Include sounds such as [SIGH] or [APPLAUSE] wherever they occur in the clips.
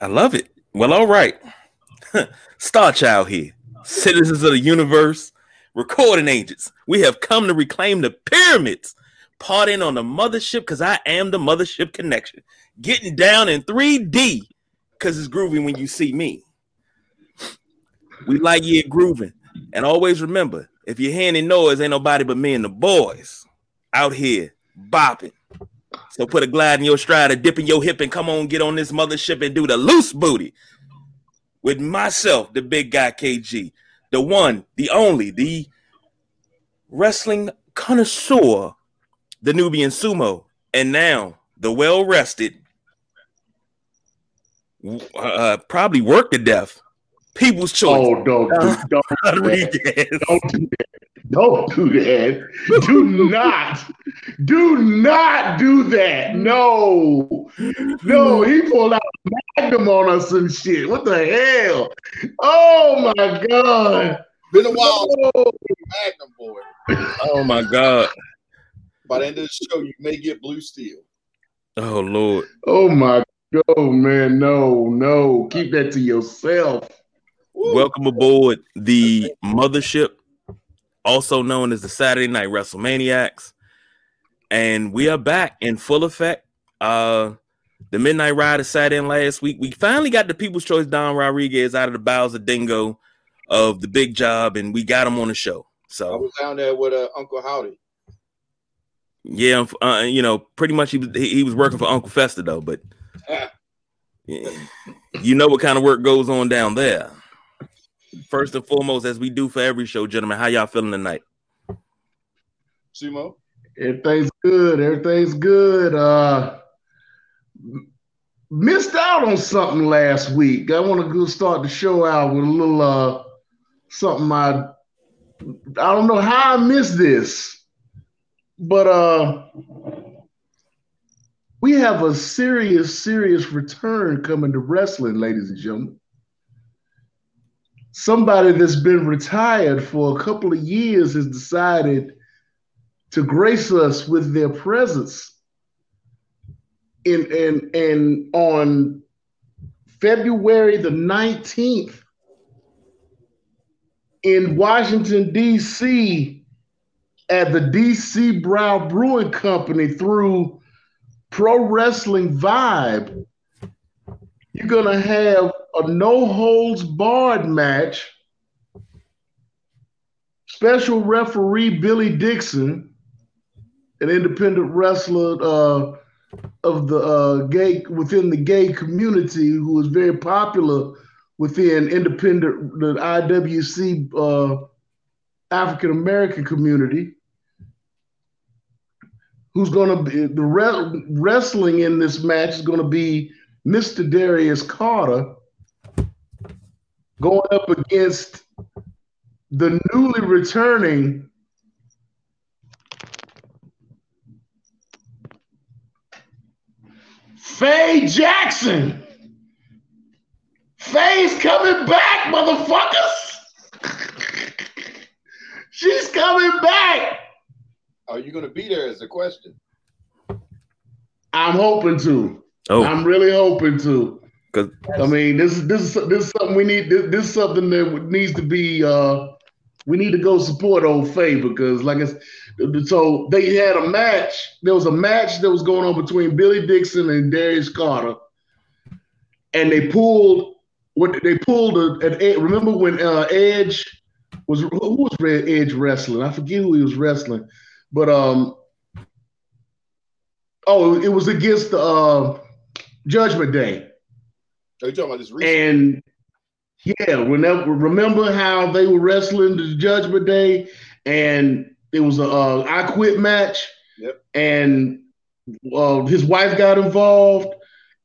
I love it. Well, all right. [LAUGHS] Star Child here, citizens of the universe, recording agents. We have come to reclaim the pyramids, partying on the mothership because I am the mothership connection. Getting down in 3D because it's groovy when you see me. We like you grooving. And always remember, if you're hearing noise, ain't nobody but me and the boys out here bopping. So put a glide in your stride, a dip in your hip, and come on, get on this mothership and do the loose booty with myself, the big guy KG, the one, the only, the wrestling connoisseur, the Nubian sumo, and now the well rested, uh, probably worked to death, people's choice. Oh, don't, uh, don't, don't, [LAUGHS] Rodriguez. don't do that. Don't do that. Do not. Do not do that. No. No, he pulled out Magnum on us and shit. What the hell? Oh my God. Been a while, Oh, Magnum boy. Oh my God. By the end of the show, you may get blue steel. Oh Lord. oh my God, man. No, no. Keep that to yourself. Woo. Welcome aboard the mothership, also known as the Saturday Night WrestleManiacs. And we are back in full effect. Uh the Midnight Ride is sat in last week. We finally got the People's Choice Don Rodriguez out of the bowels of Dingo of the big job, and we got him on the show. So I was down there with uh, Uncle Howdy. yeah, uh, you know, pretty much he was he he was working for Uncle Fester though, but yeah, [LAUGHS] you know what kind of work goes on down there. First and foremost, as we do for every show, gentlemen, how y'all feeling tonight? Sumo. Everything's good. Everything's good. Uh missed out on something last week. I want to go start the show out with a little uh something I I don't know how I missed this, but uh we have a serious, serious return coming to wrestling, ladies and gentlemen. Somebody that's been retired for a couple of years has decided to grace us with their presence in in in on February the 19th in Washington D.C. at the DC Brau Brewing Company through Pro Wrestling Vibe. You're gonna have a no holds barred match. Special referee Billy Dixon, an independent wrestler uh, of the uh, gay within the gay community, who is very popular within independent the IWC uh, African American community. Who's going to be the re- wrestling in this match is going to be Mr. Darius Carter going up against the newly returning Faye Jackson. Faye's coming back, motherfuckers. [LAUGHS] She's coming back. Are you going to be there? Is the question. I'm hoping to. Oh, I'm really hoping to. 'Cause- I mean, this is this is this is something we need. This, this is something that needs to be. uh We need to go support Old Faye because, like I s- so they had a match. There was a match that was going on between Billy Dixon and Darius Carter, and they pulled what they pulled a, an remember when uh, Edge was who was Red Edge wrestling? I forget who he was wrestling, but um, oh, it was against the uh, Judgment Day. Are you talking about this recent? And yeah, whenever remember how they were wrestling the Judgment Day, and it was a uh, I Quit match, Yep. and uh, his wife got involved,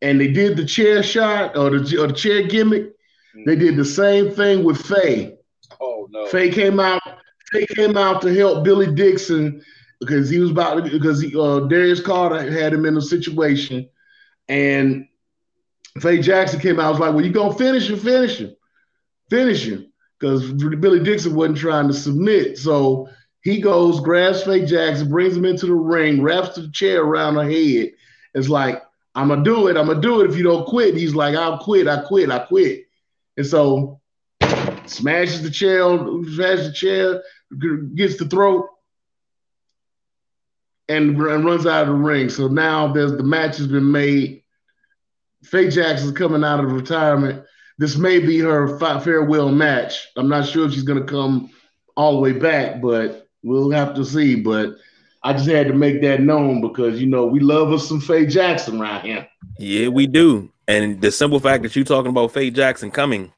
and they did the chair shot or the, or the chair gimmick. They did the same thing with Faye. oh no. Faye came out. Faye came out to help Billy Dixon because he was about to, because he, uh, Darius Carter had him in a situation, and Faye Jackson came out. I was like, "Well, you gonna finish him? Finish him, finish him," because Billy Dixon wasn't trying to submit. So he goes, grabs Faye Jackson, brings him into the ring, wraps the chair around her head. It's like, I'm gonna do it. I'm gonna do it if you don't quit. He's like, I'll quit. I quit. I quit. And so smashes the chair, smashes the chair, gets the throat, and, and runs out of the ring. So now there's the match has been made. Faye Jackson's coming out of retirement. This may be her farewell match. I'm not sure if she's gonna come all the way back, but we'll have to see. But I just had to make that known because you know we love us some Faye Jackson right here. Yeah, we do. And the simple fact that you're talking about Faye Jackson coming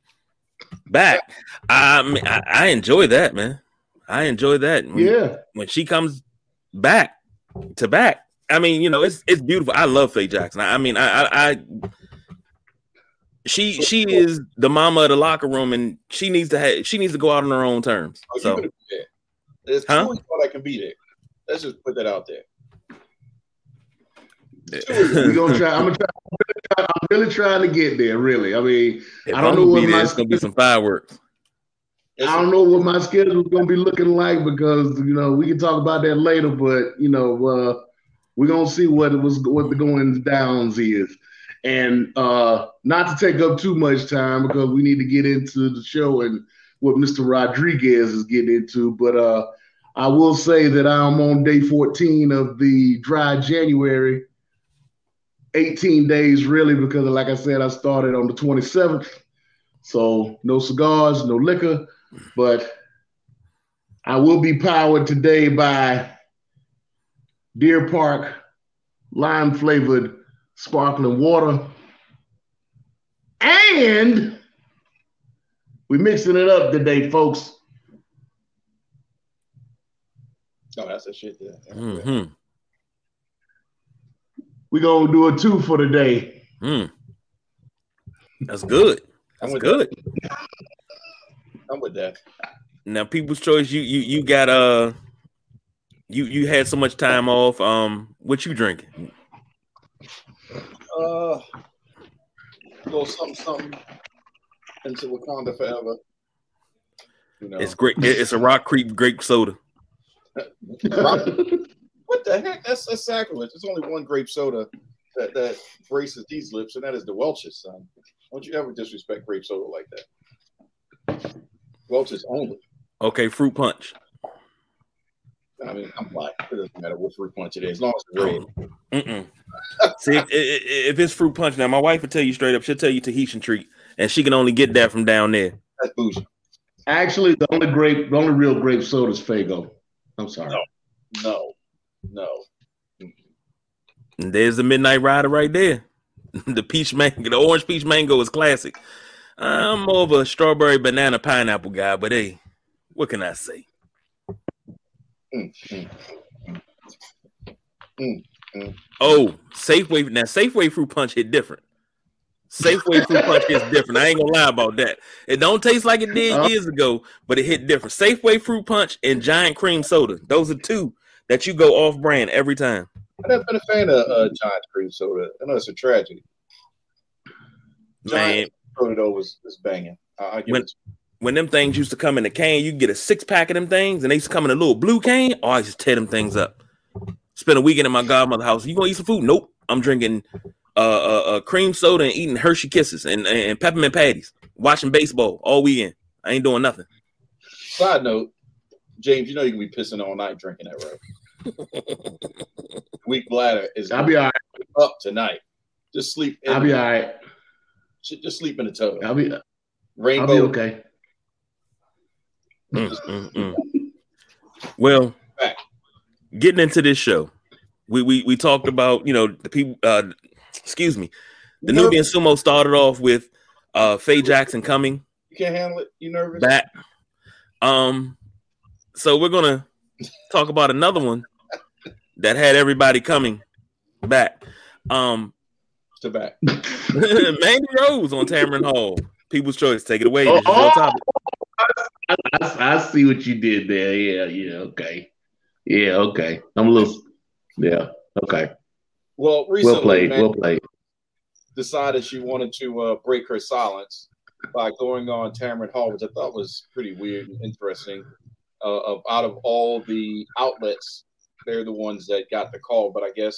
back, I, mean, I, I enjoy that, man. I enjoy that. When, yeah. When she comes back to back, I mean, you know, it's it's beautiful. I love Faye Jackson. I, I mean, I, I, I she she is the mama of the locker room, and she needs to have she needs to go out on her own terms. Oh, so, there's huh? two I can be there. Let's just put that out there. We're gonna try. I'm gonna try. I'm really trying to get there. Really, I mean, if I don't know what there, my it's gonna be some fireworks. I don't know what my schedule is gonna be looking like because you know we can talk about that later. But you know, uh, we're gonna see what it was, what the going downs is, and uh, not to take up too much time because we need to get into the show and what Mr. Rodriguez is getting into. But uh, I will say that I'm on day 14 of the dry January 18 days really because like I said, I started on the 27th. So no cigars, no liquor, but I will be powered today by Deer Park lime flavored sparkling water. And we're mixing it up today, folks. Oh, that's a shit. Yeah. Mm-hmm. We're gonna do a two for today. day. Mm. That's good. That's I'm good. I'm with that. Now, people's choice. You you you got uh, you you had so much time off. Um, what you drinking? Uh, go something something into Wakanda forever. You know. It's great. It's a Rock Creek grape soda. [LAUGHS] What the heck? That's, that's sacrilege. There's only one grape soda that, that braces these lips, and that is the Welch's, son. Don't you ever disrespect grape soda like that. Welch's only. Okay, fruit punch. I mean, I'm black. It doesn't matter what fruit punch it is, as long as it's red. Oh, mm-mm. [LAUGHS] See, if, if, it's fruit punch, now my wife will tell you straight up. She'll tell you Tahitian treat, and she can only get that from down there. That's bougie. Actually, the only grape, the only real grape soda is Faygo. I'm sorry. No, no. No. And there's the midnight rider right there. [LAUGHS] the peach mango, the orange peach mango is classic. I'm more of a strawberry banana pineapple guy, but hey, what can I say? Mm, mm, mm, oh, Safeway now Safeway fruit punch hit different. Safeway fruit punch is different. I ain't gonna lie about that. It don't taste like it did uh-huh. years ago, but it hit different. Safeway fruit punch and giant cream soda. Those are two that you go off brand every time? I've never been a fan of uh, Giant cream soda. I know it's a tragedy. Giant soda though was, was banging. I, when, when them things used to come in a can, you get a six pack of them things, and they used to come in a little blue can. Oh, I just tear them things up. Spend a weekend at my godmother's house. You gonna eat some food? Nope. I'm drinking uh, uh, uh, cream soda and eating Hershey Kisses and, and peppermint patties. Watching baseball all weekend. I ain't doing nothing. Side note: James, you know you can be pissing all night drinking that, right? [LAUGHS] Weak bladder is I'll be all right. up tonight. Just sleep. I'll be all right. Just sleep in the tub. I'll be rainbow. I'll be okay. Mm, mm, mm. Well, Back. getting into this show, we we we talked about you know the people. Uh, excuse me, the you Nubian Sumo started off with uh Faye Jackson coming. You can't handle it. You nervous? Back. Um, so we're gonna [LAUGHS] talk about another one that had everybody coming back. Um, to back. [LAUGHS] [LAUGHS] Mandy Rose on Tamron Hall. People's choice. Take it away. Oh, oh I, I, I, see what you did there. Yeah, yeah, okay. Yeah, okay. I'm a little. Yeah, okay. Well, recently, well played. well played. Decided she wanted to uh, break her silence by going on Tamron Hall, which I thought was pretty weird and interesting uh, of out of all the outlets, they're the ones that got the call. But I guess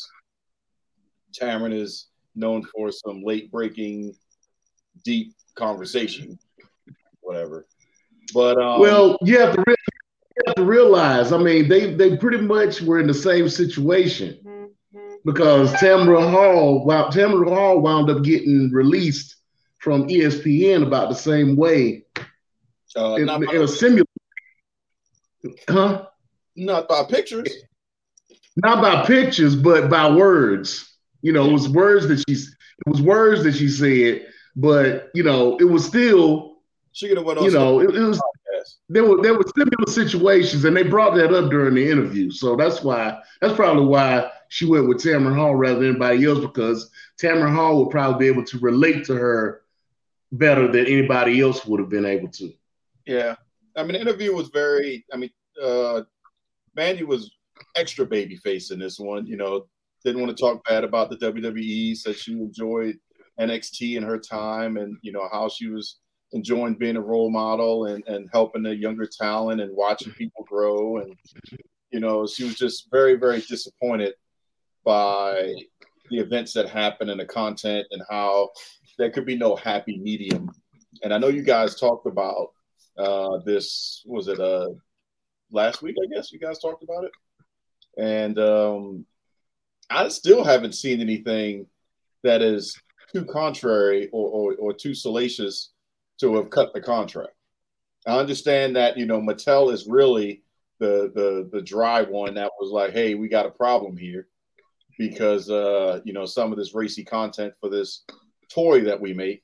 Tamron is known for some late breaking, deep conversation, whatever. But um, well, you have to re- you have to realize. I mean, they they pretty much were in the same situation because Tamron Hall, well, Tamron Hall wound up getting released from ESPN about the same way uh, in, in a similar. Huh? Not by pictures. Not by pictures, but by words. You know, it was words that she's it was words that she said, but you know, it was still she could have went on. You know, it, it was there were there were similar situations, and they brought that up during the interview. So that's why that's probably why she went with Tamron Hall rather than anybody else because Tamron Hall would probably be able to relate to her better than anybody else would have been able to. Yeah, I mean, the interview was very. I mean, uh, Mandy was extra baby face in this one. You know, didn't want to talk bad about the WWE. Said she enjoyed NXT in her time, and you know how she was enjoying being a role model and and helping the younger talent and watching people grow. And you know, she was just very very disappointed by the events that happen and the content and how there could be no happy medium. And I know you guys talked about uh, this. Was it uh, last week? I guess you guys talked about it. And um, I still haven't seen anything that is too contrary or, or, or too salacious to have cut the contract. I understand that you know Mattel is really the the the dry one that was like, hey, we got a problem here because uh, you know some of this racy content for this toy that we make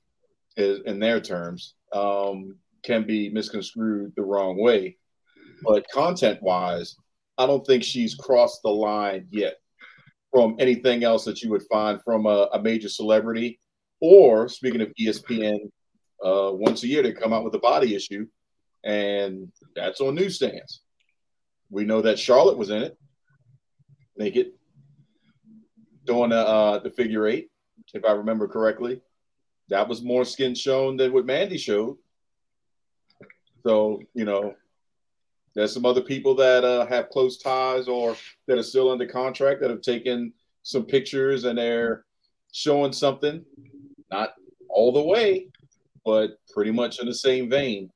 is in their terms um, can be misconstrued the wrong way. But content wise, I don't think she's crossed the line yet from anything else that you would find from a, a major celebrity. Or speaking of ESPN, uh, once a year they come out with a body issue, and that's on newsstands. We know that Charlotte was in it, naked, doing uh, the figure eight, if I remember correctly. That was more skin shown than what Mandy showed. So, you know, there's some other people that uh, have close ties or that are still under contract that have taken some pictures and they're showing something, not all the way, but pretty much in the same vein.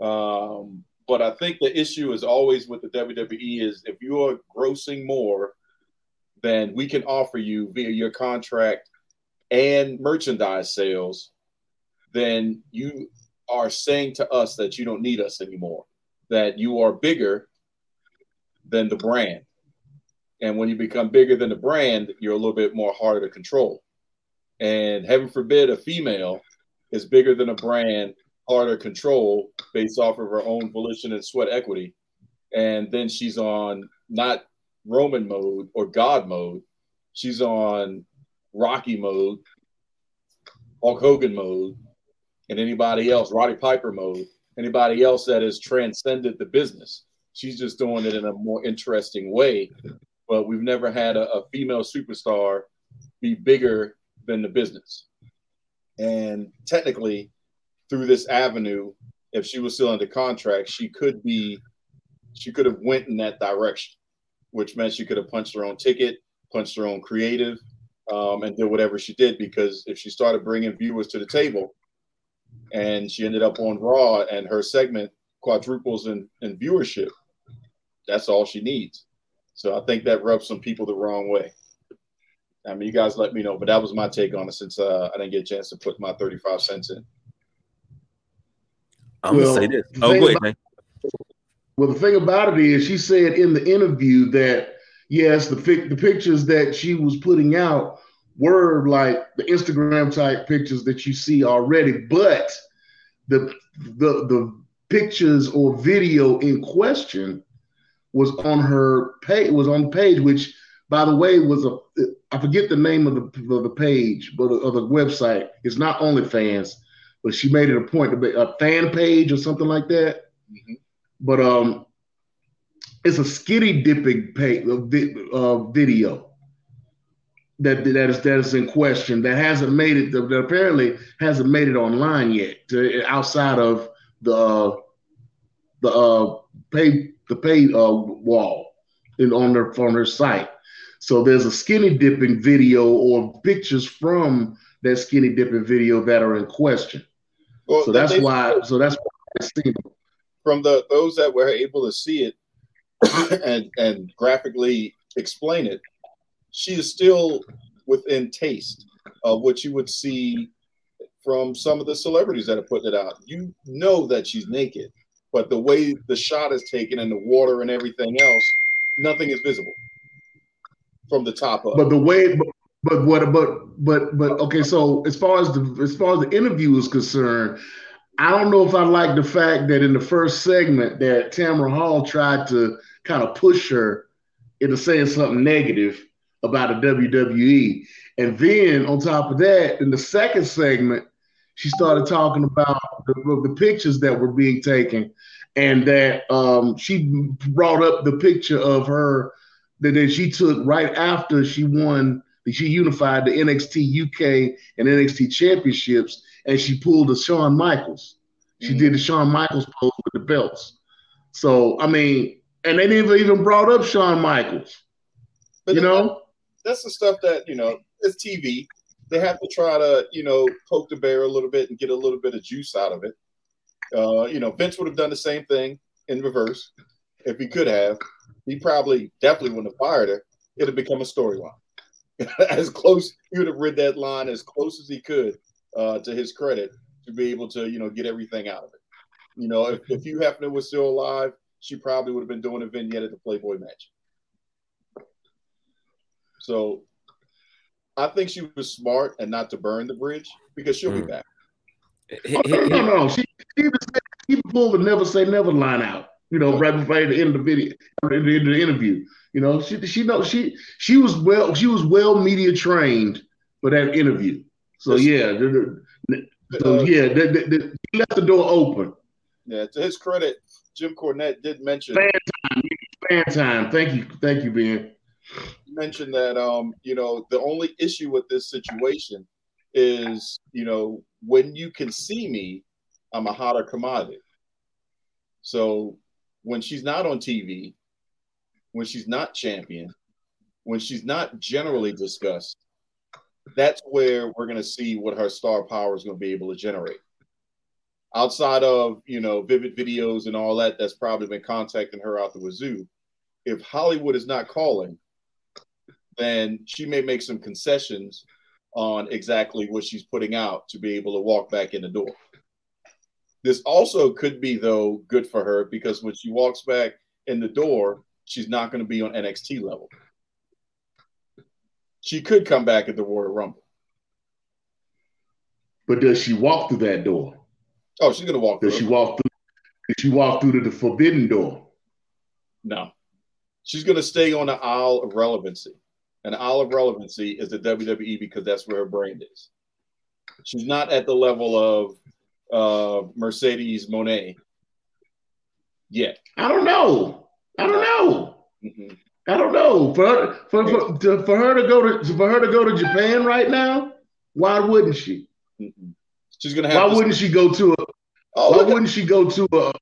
Um, but I think the issue is always with the WWE is if you are grossing more than we can offer you via your contract and merchandise sales, then you are saying to us that you don't need us anymore that you are bigger than the brand. And when you become bigger than the brand, you're a little bit more harder to control. And heaven forbid a female is bigger than a brand, harder to control based off of her own volition and sweat equity. And then she's on not Roman mode or God mode, she's on Rocky mode, Hulk Hogan mode, and anybody else, Roddy Piper mode anybody else that has transcended the business. She's just doing it in a more interesting way. But we've never had a, a female superstar be bigger than the business. And technically, through this avenue, if she was still under contract, she could be, she could have went in that direction, which meant she could have punched her own ticket, punched her own creative, um, and did whatever she did. Because if she started bringing viewers to the table, and she ended up on Raw, and her segment quadruples in, in viewership. That's all she needs. So I think that rubs some people the wrong way. I mean, you guys let me know, but that was my take on it since uh, I didn't get a chance to put my 35 cents in. I'm well, gonna say this. Oh, go ahead, man. Well, the thing about it is, she said in the interview that yes, the the pictures that she was putting out were like the Instagram type pictures that you see already, but the the the pictures or video in question was on her page was on the page which by the way was a i forget the name of the, of the page but of the website. It's not OnlyFans but she made it a point to be a fan page or something like that. Mm-hmm. but um it's a skinny dipping page, uh, video that that is that is in question that hasn't made it that apparently hasn't made it online yet to, outside of the the uh pay the pay uh, wall in on their on their site. So there's a skinny dipping video or pictures from that skinny dipping video that are in question. Well, so that's why. So that's why from the those that were able to see it [COUGHS] and and graphically explain it, she is still within taste of what you would see from some of the celebrities that are putting it out. You know that she's naked, but the way the shot is taken and the water and everything else, nothing is visible from the top up. But the way, but, but what, but but but okay. So as far as the as far as the interview is concerned, I don't know if I like the fact that in the first segment that Tamron Hall tried to kind of push her into saying something negative about the WWE. And then on top of that, in the second segment, she started talking about the, the pictures that were being taken and that um, she brought up the picture of her that, that she took right after she won she unified the NXT UK and NXT championships and she pulled a Shawn Michaels. She mm-hmm. did the Shawn Michaels pose with the belts. So I mean, and they never even brought up Shawn Michaels. But you know, that's the stuff that you know. It's TV. They have to try to you know poke the bear a little bit and get a little bit of juice out of it. Uh, you know, Vince would have done the same thing in reverse if he could have. He probably definitely wouldn't have fired her. It'd have become a storyline. [LAUGHS] as close, he would have read that line as close as he could uh, to his credit to be able to, you know, get everything out of it. You know, if, if Hugh Hefner was still alive, she probably would have been doing a vignette at the Playboy match. So I think she was smart and not to burn the bridge because she'll mm. be back. Oh, no, no, no. She, she even, said, she pulled the never say never line out, you know, right before the end of the video, the end of the interview. You know, she she know she she was well she was well media trained for that interview. So yeah, the, the, so uh, yeah, the, the, he left the door open. Yeah, to his credit, Jim Cornette did mention fan time. Fan time. Thank you, thank you, Ben. Mentioned that um, you know, the only issue with this situation is, you know, when you can see me, I'm a hotter commodity. So when she's not on TV, when she's not champion, when she's not generally discussed, that's where we're going to see what her star power is going to be able to generate. Outside of you know vivid videos and all that, that's probably been contacting her out the wazoo. If Hollywood is not calling, then she may make some concessions on exactly what she's putting out to be able to walk back in the door. This also could be though good for her because when she walks back in the door, she's not going to be on NXT level. She could come back at the Royal Rumble. But does she walk through that door? Oh, she's gonna walk. Through. Does she walk through? Does she walk through to the forbidden door? No, she's gonna stay on the aisle of relevancy, and aisle of relevancy is the WWE because that's where her brand is. She's not at the level of uh, Mercedes Moné yet. I don't know. I don't know. Mm-hmm. I don't know. For her, for, for, to, for her to go to for her to go to Japan right now, why wouldn't she? Mm-hmm. She's gonna have. Why wouldn't she go to a? Oh, why wouldn't she go to a?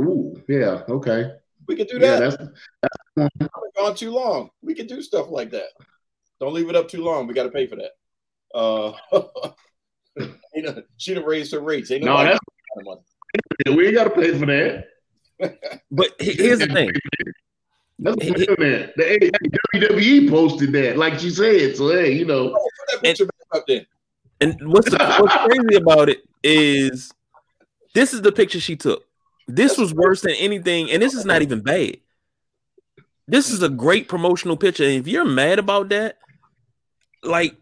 Ooh, yeah, okay. We could do that. Yeah, that's, that's gone too long. We can do stuff like that. Don't leave it up too long. We got to pay for that. Uh, [LAUGHS] you know, she'd have raised her rates. Ain't no, that's we ain't got to pay for that. but here's the thing. That's the The WWE posted that, like you said. So hey, you know. And, and what's the, what's crazy about it is this is the picture she took. This was worse than anything, and this is not even bad. This is a great promotional picture. And if you're mad about that, like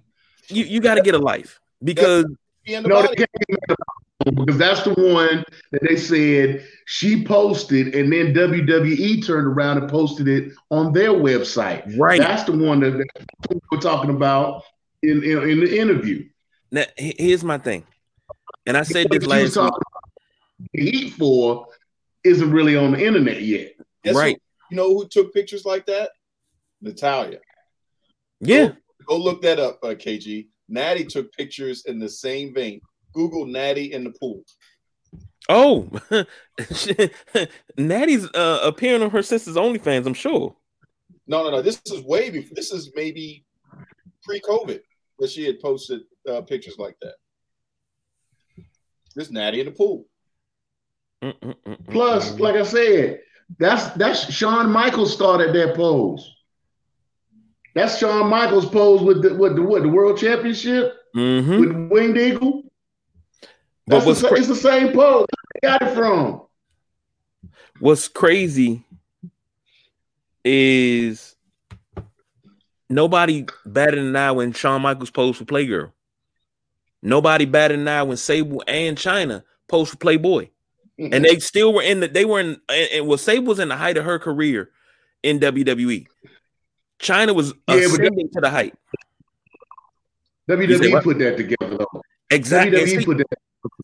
you, you got to get a life because no, because that's the one that they said she posted, and then WWE turned around and posted it on their website. Right. That's the one that we're talking about in, in, in the interview. Now, here's my thing, and I said this last week. Heat for isn't really on the internet yet. That's right. You know who took pictures like that? Natalya. Yeah. Go, go look that up, uh, KG. Natty took pictures in the same vein. Google Natty in the pool. Oh, [LAUGHS] Natty's uh, appearing on her sister's OnlyFans, I'm sure. No, no, no. This is way before. This is maybe pre-COVID that she had posted uh, pictures like that. This Natty in the pool. Mm-mm-mm-mm. Plus, like I said, that's that's Shawn Michaels started that pose. That's Shawn Michaels pose with the with the what the World Championship Mhm. with Winged Eagle. But what's the, cra- it's the same pose. Got it from? what's crazy is nobody batted an eye when Shawn Michaels posed for Playgirl. Nobody batted an eye when Sable and Chyna posed for Playboy. And mm-hmm. they still were in the they were in and, and well Sable was in the height of her career in WWE. Chyna was Yeah, but ascending to the height. WWE what? put that together though. Exactly. WWE see, put that.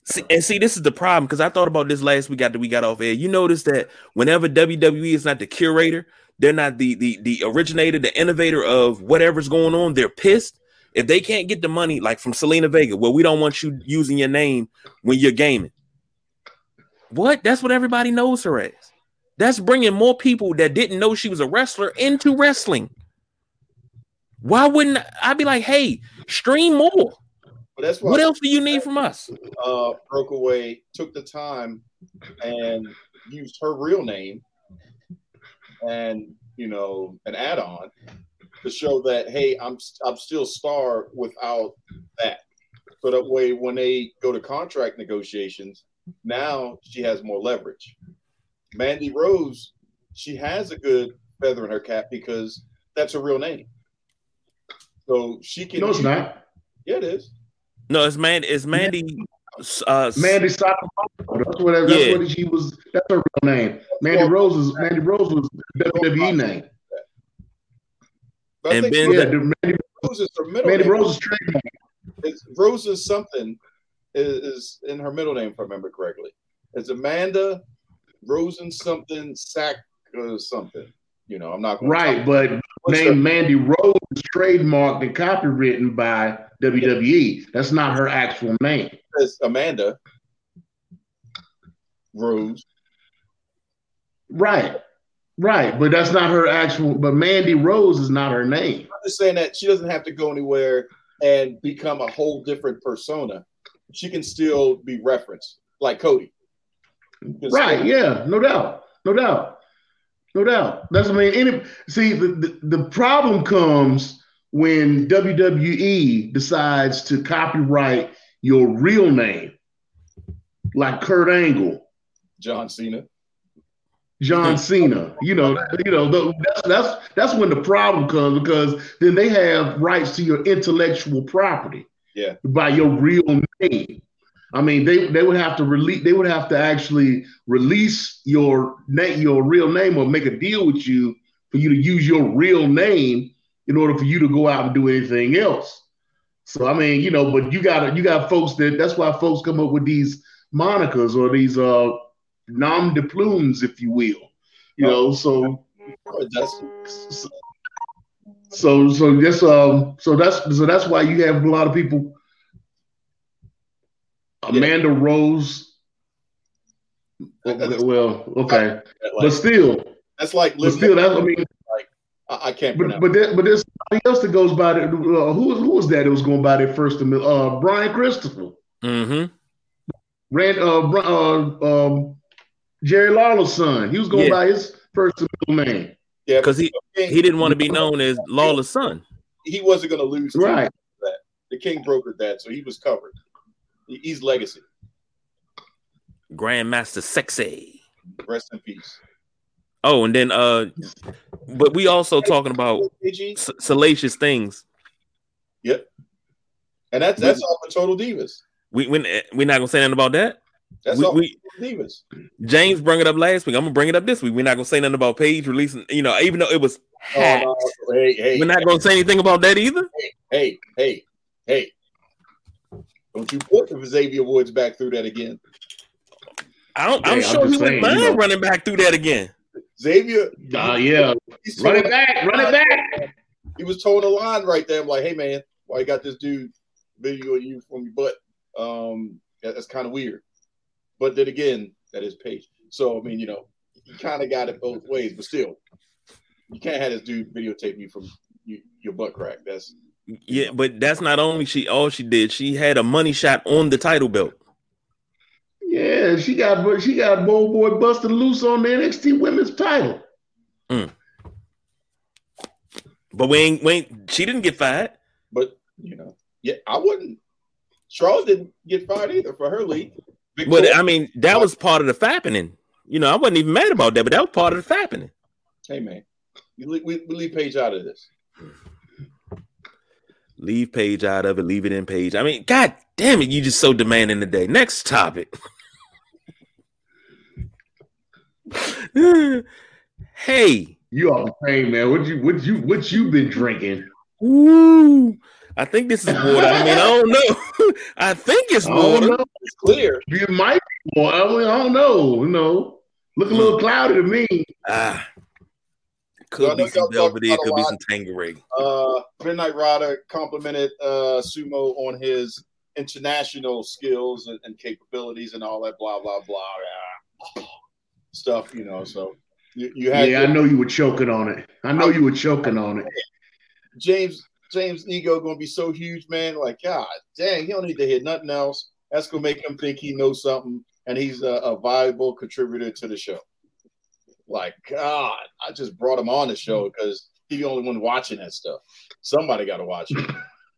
see- and see, this is the problem because I thought about this last week after we got off air. You notice that whenever WWE is not the curator, they're not the the the originator, the innovator of whatever's going on. They're pissed if they can't get the money, like from Zelina Vega. Well, we don't want you using your name when you're gaming. What? That's what everybody knows her as. That's bringing more people that didn't know she was a wrestler into wrestling. Why wouldn't I be like, hey, stream more? But that's What else do you need from us? uh, broke away, took the time, and used her real name and you know an add-on to show that hey, I'm I'm still star without that. So that way, when they go to contract negotiations, now she has more leverage. Mandy Rose, she has a good feather in her cap because that's her real name. So she can. No, it's not. Yeah, it is. No, it's man, it's Mandy. Uh, Mandy Sakamoto. That's what that's Yeah. what she was. That's her real name. Mandy Rose is Mandy Rose was WWE name. But And think Ben- Yeah, the Mandy, Rose is her middle Mandy name. Rose is trademark. It's Rose is something is, is in her middle name, if I remember correctly. It's Amanda Rosen something Sack uh, something. You know, I'm not going Right, but name Mandy Rose is trademarked and copywritten by WWE. That's not her actual name. says Amanda Rose. Right, right, but that's not her actual. But Mandy Rose is not her name. I'm just saying that she doesn't have to go anywhere and become a whole different persona. She can still be referenced, like Cody. Right? Yeah, no doubt, no doubt, no doubt. That's I mean. Any see the, the the problem comes when WWE decides to copyright your real name, like Kurt Angle. John Cena. John [LAUGHS] Cena. You know, you know, the, that's that's that's when the problem comes because then they have rights to your intellectual property. Yeah. By your real name. I mean, they they would have to release. They would have to actually release your name, your real name, or make a deal with you for you to use your real name in order for you to go out and do anything else. So I mean, you know, but you got you got folks that that's why folks come up with these monikers or these uh nom de plumes, if you will. You know, so That's so so so that's um so that's so that's why you have a lot of people. Amanda Rose. Well, okay, but still, that's like but living. still, that's I mean, I, I can't but but there, but there's somebody else that goes by that. Uh, who who was that? that was going by that first? Uh, Brian Christopher, mm-hmm. Rand, uh, Bri- uh, um, Jerry Lawler's son. He was going Yeah. by his first and middle name. Yeah, Because he but he didn't want to be known as Lawler's son. he wasn't going to lose. Right. That the King brokered that, so he was covered. He- He's legacy. Grandmaster Sexy. Rest in peace. Oh, and then uh, but we also talking about s- salacious things. Yep. And that's that's all for Total Divas. We we we're not gonna say anything about that. That's We- all we- Divas. James brought it up last week. I'm gonna bring it up this week. We're not gonna say nothing about Paige releasing. You know, even though it was hacked, Oh, no. Hey, hey, we're not gonna say anything about that either. hey, hey, hey. Don't you put the Xavier Woods back through that again. I don't, I'm Hey, I'm sure he just wouldn't saying, you know. running back through that again. Xavier, Uh, yeah, run it back, run it back. he was towing the line right there. I'm like, hey man, why you got this dude videoing you from your butt? Um, that's kind of weird. But then again, that is Paige. So I mean, you know, you kind of got it both ways, but still, You can't have this dude videotape you from you, your butt crack. That's yeah, but that's not only she all she did. She had a money shot on the title belt. Yeah, she got she got Bold Boy busted loose on the NXT Women's title. Mm. But we ain't, we ain't, she didn't get fired. But you know, yeah, I wouldn't. Charles didn't get fired either for her lead. But I mean, that was part of the fappening. You know, I wasn't even mad about that, but that was part of the fappening. Hey man, we, we, we leave Paige out of this. Leave Paige out of it. Leave it in Paige. I mean, god damn it, you just so demanding today. Next topic. [LAUGHS] hey, you all pain, man. What you what you what you been drinking? Ooh, I think this is water. I mean, I don't know. [LAUGHS] I think it's water. It's clear. You might be water. I, mean, I don't know. You know, look a little mm. cloudy to me. Ah, could be some Belvedere, could be some Tanqueray. Uh, Midnight Rider complimented uh, Sumo on his international skills and, and, capabilities and all that blah blah blah yeah. stuff. You know, so you, you had yeah. I know you were choking on it. I know I, you were choking on it. James James ego gonna be so huge, man. Like God, dang, he don't need to hear nothing else. That's gonna make him think he knows something, and he's a, a viable contributor to the show. Like, God, I just brought him on the show because he's the only one watching that stuff. Somebody got to watch it.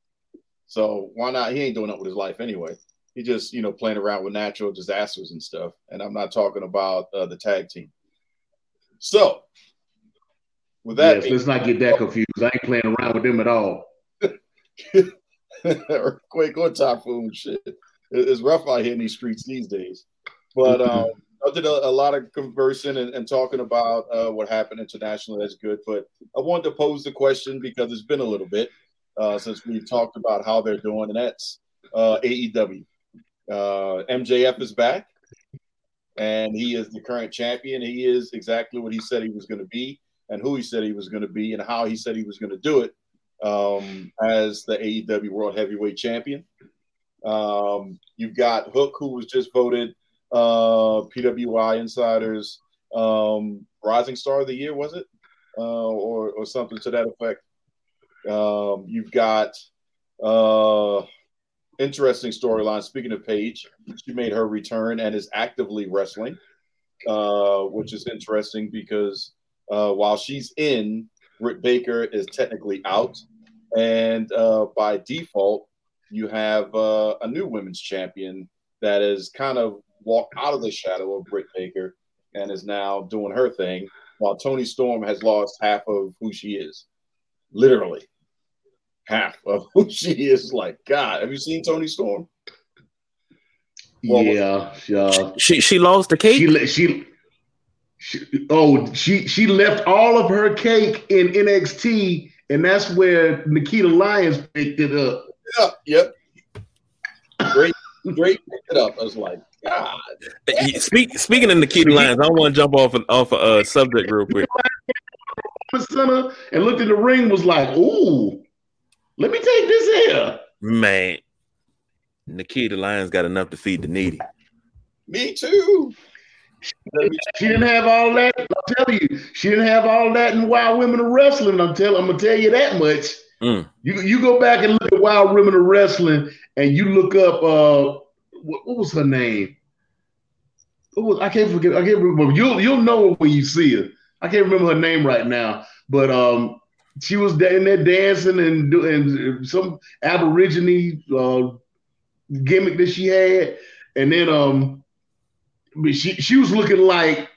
[LAUGHS] so why not? He ain't doing it with his life anyway. He just, you know, playing around with natural disasters and stuff. And I'm not talking about uh, the tag team. So, with that, yes, let's not get that confused. I ain't playing around with them at all. [LAUGHS] Earthquake or typhoon shit. It's rough out here in these streets these days. But um, I did a, a, lot of conversing and, and talking about uh, what happened internationally. That's good. But I wanted to pose the question because it's been a little bit uh, since we talked about how they're doing, and that's uh, AEW. Uh, MJF is back, and he is the current champion. He is exactly what he said he was going to be, and who he said he was going to be, and how he said he was going to do it um, as the AEW World Heavyweight Champion. Um, you've got Hook, who was just voted uh, PWI Insiders um, Rising Star of the Year, was it? Uh, or, or something to that effect. Um, you've got uh, interesting storyline. Speaking of Paige, she made her return and is actively wrestling, uh, which is interesting because uh, while she's in, Britt Baker is technically out, and uh, by default, you have uh, a new women's champion that has kind of walked out of the shadow of Britt Baker and is now doing her thing, while Toni Storm has lost half of who she is. Literally, half of [LAUGHS] who she is. Like, God, have you seen Toni Storm? Well, yeah, yeah. She she lost the cake. She, she she oh she she left all of her cake in NXT, and that's where Nikkita Lyons picked it up. Yeah, yep. Great, great picked it up. I was like, God. Speak, speaking of Nikkita Lyons, I want to jump off of, off a uh, subject real quick. Center and looked at the ring, was like, "Ooh, let me take this here." Man, Nikkita Lyons got enough to feed the needy. Me too. She didn't have all that. I'll tell you, she didn't have all that in Wild Women of Wrestling. I'm telling, I'm gonna tell you that much. Mm. You you go back and look at Wild Women of Wrestling, and you look up uh, what, what was her name? Was, I can't forget. I can't remember. You'll you'll know her when you see her. I can't remember her name right now, but um, she was in there dancing and doing some Aborigine uh, gimmick that she had, and then um, she she was looking like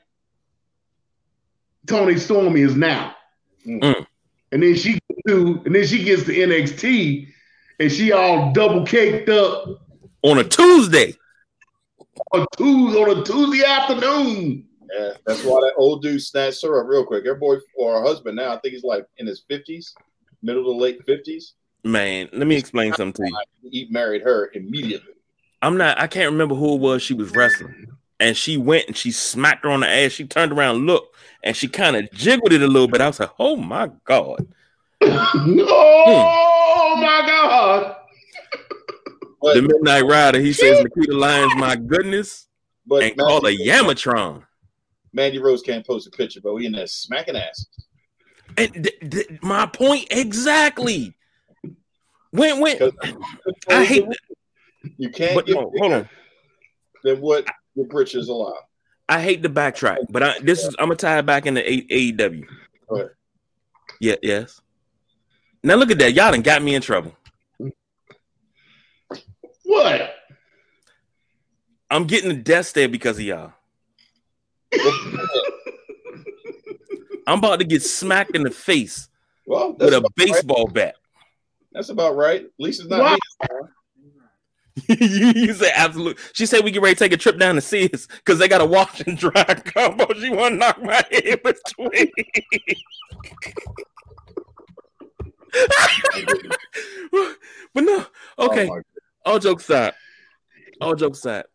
Tony Stormy is now. Mm. And then she to, and then she gets to NXT, and she all double caked up on a Tuesday. On Tuesday, on a Tuesday afternoon. Yeah, that's why that old dude snatched her up real quick. Her boy or her husband now, I think he's like in his fifties, middle to late fifties. Man, let me explain something to you. He married her immediately. I'm not. I can't remember who it was. She was wrestling, and she went and she smacked her on the ass. She turned around, looked, and she kind of jiggled it a little bit. I was like, "Oh my god!" oh hmm. my god! But, the Midnight Rider, he says Nikkita Lyons, my goodness, but and call a Yamatron. Mandy Rose can't post a picture, but we in there smacking ass. And th- th- my point exactly. When when I hate you can't but, get no, hold on. Then what your britches allow. I hate the backtrack, but I, this is I'm gonna tie it back into A- AEW. Go ahead. Yeah, yes. Now look at that. Y'all done got me in trouble. What? I'm getting the death stare because of y'all. [LAUGHS] I'm about to get smacked in the face Well, with a about, right. baseball bat. That's about right. At least it's not Wow. me. [LAUGHS] you, you say absolute. She said we get ready to take a trip down to see us because they got a wash and dry [LAUGHS] combo. She want to knock my head between. [LAUGHS] but no, okay. Oh all jokes aside, all jokes aside,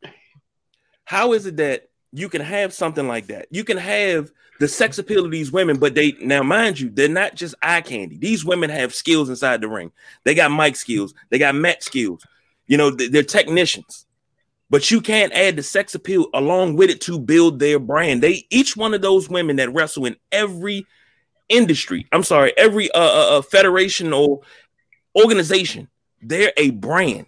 how is it that you can have something like that? You can have the sex appeal of these women, but they now, mind you, they're not just eye candy. These women have skills inside the ring. They got mic skills, they got mat skills. You know, they're technicians. But you can't add the sex appeal along with it to build their brand. They each one of those women that wrestle in every industry. I'm sorry, every uh, uh, uh, federation or organization. They're a brand.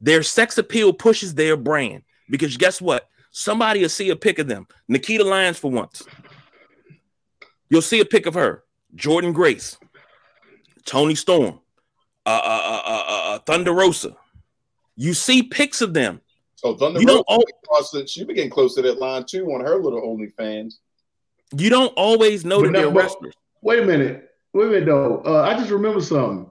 Their sex appeal pushes their brand because guess what? Somebody will see a pic of them. Nikkita Lyons, for once, you'll see a pic of her. Jordynne Grace, Toni Storm, uh, uh, uh, uh, uh, uh, Thunder Rosa. You see pics of them. So Thunder You don't Rosa, al- crossed it- she became close to that line too on her little OnlyFans. You don't always know But that they're wrestlers. Wait a minute. Wait a minute though. Uh, I just remember something.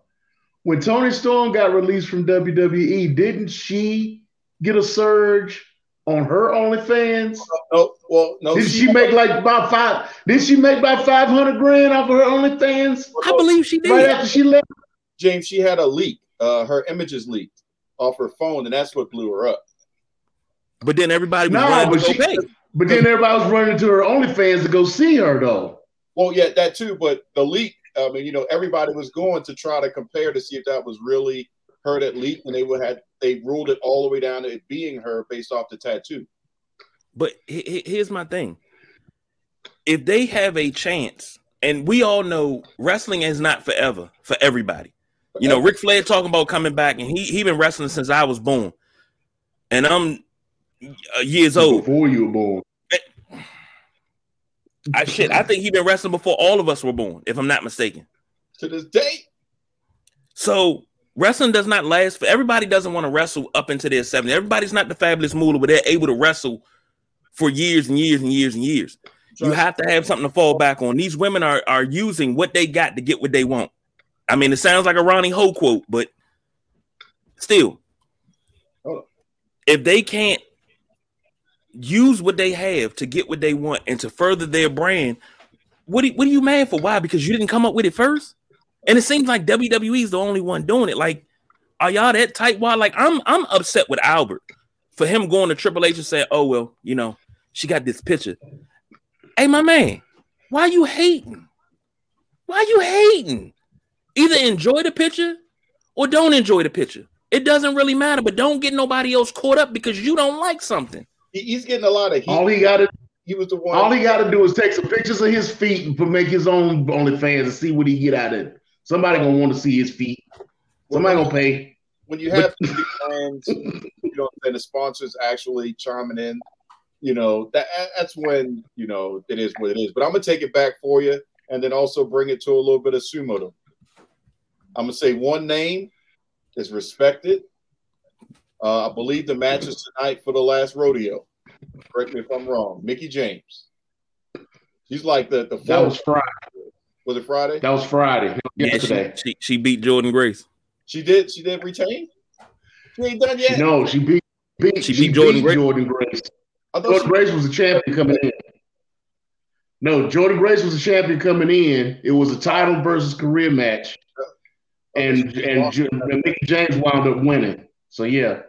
When Toni Storm got released from WWE, didn't she get a surge on her OnlyFans? No, well, no, Did she make like about five? Did she make about five hundred grand off of her OnlyFans I believe she did. right after she left? James, she had a leak. Uh, her images leaked off her phone, and that's what blew her up. But then everybody was No, running but to she- go pay. But then everybody was running to her OnlyFans to go see her though. Well, yeah, that too. But the leak, I mean, you know, everybody was going to try to compare to see if that was really her that leaked, and they would had they ruled it all the way down to it being her based off the tattoo. But he- he- here's my thing: if they have a chance, and we all know wrestling is not forever for everybody. You know, Ric Flair talking about coming back, and he he been wrestling since I was born, and I'm uh, years old. Before you were born. I shit, I think he been wrestling before all of us were born, if I'm not mistaken. to this day. So wrestling does not last for everybody. Doesn't want to wrestle up into their 70s. Everybody's not the fabulous moolah, but they're able to wrestle for years and years and years and years. You have to have something to fall back on. These women are are using what they got to get what they want. I mean, it sounds like a Ronnie Ho quote, but still, if they can't use what they have to get what they want and to further their brand, what do, what are you mad for? Why? Because you didn't come up with it first. And it seems like WWE is the only one doing it. Like, are y'all that tight? Why? Like, I'm I'm upset with Albert for him going to Triple H and saying, "Oh well, you know, she got this picture." Hey, my man, why you hating? Why you hating? Either enjoy the picture or don't enjoy the picture. It doesn't really matter, but don't get nobody else caught up because you don't like something. He's getting a lot of heat. All he got to he was the one. all he got to do is take some pictures of his feet and make his own OnlyFans and see what he get out of it. Somebody gonna want to see his feet. Somebody gonna pay. when you have big brands, [LAUGHS] you know, and the sponsors actually chiming in, you know, that that's when you know it is what it is. But I'm gonna take it back for you, and then also bring it to a little bit of sumo. Though. I'm gonna say one name is respected. Uh, I believe the match is tonight for the last rodeo. Correct me if I'm wrong. Mickie James. She's like the the That was. Friday. Was it Friday? That was Friday. Yeah, Yesterday. she, she she beat Jordynne Grace. She did. She did retain. She ain't done yet. No, she beat, beat She she, beat beat Jordynne Grace? Jordynne Grace. I thought Jordynne Grace was the champion coming in. No, Jordynne Grace was the champion coming in. It was a title versus career match, and and, and Mickie James wound up winning. So yeah,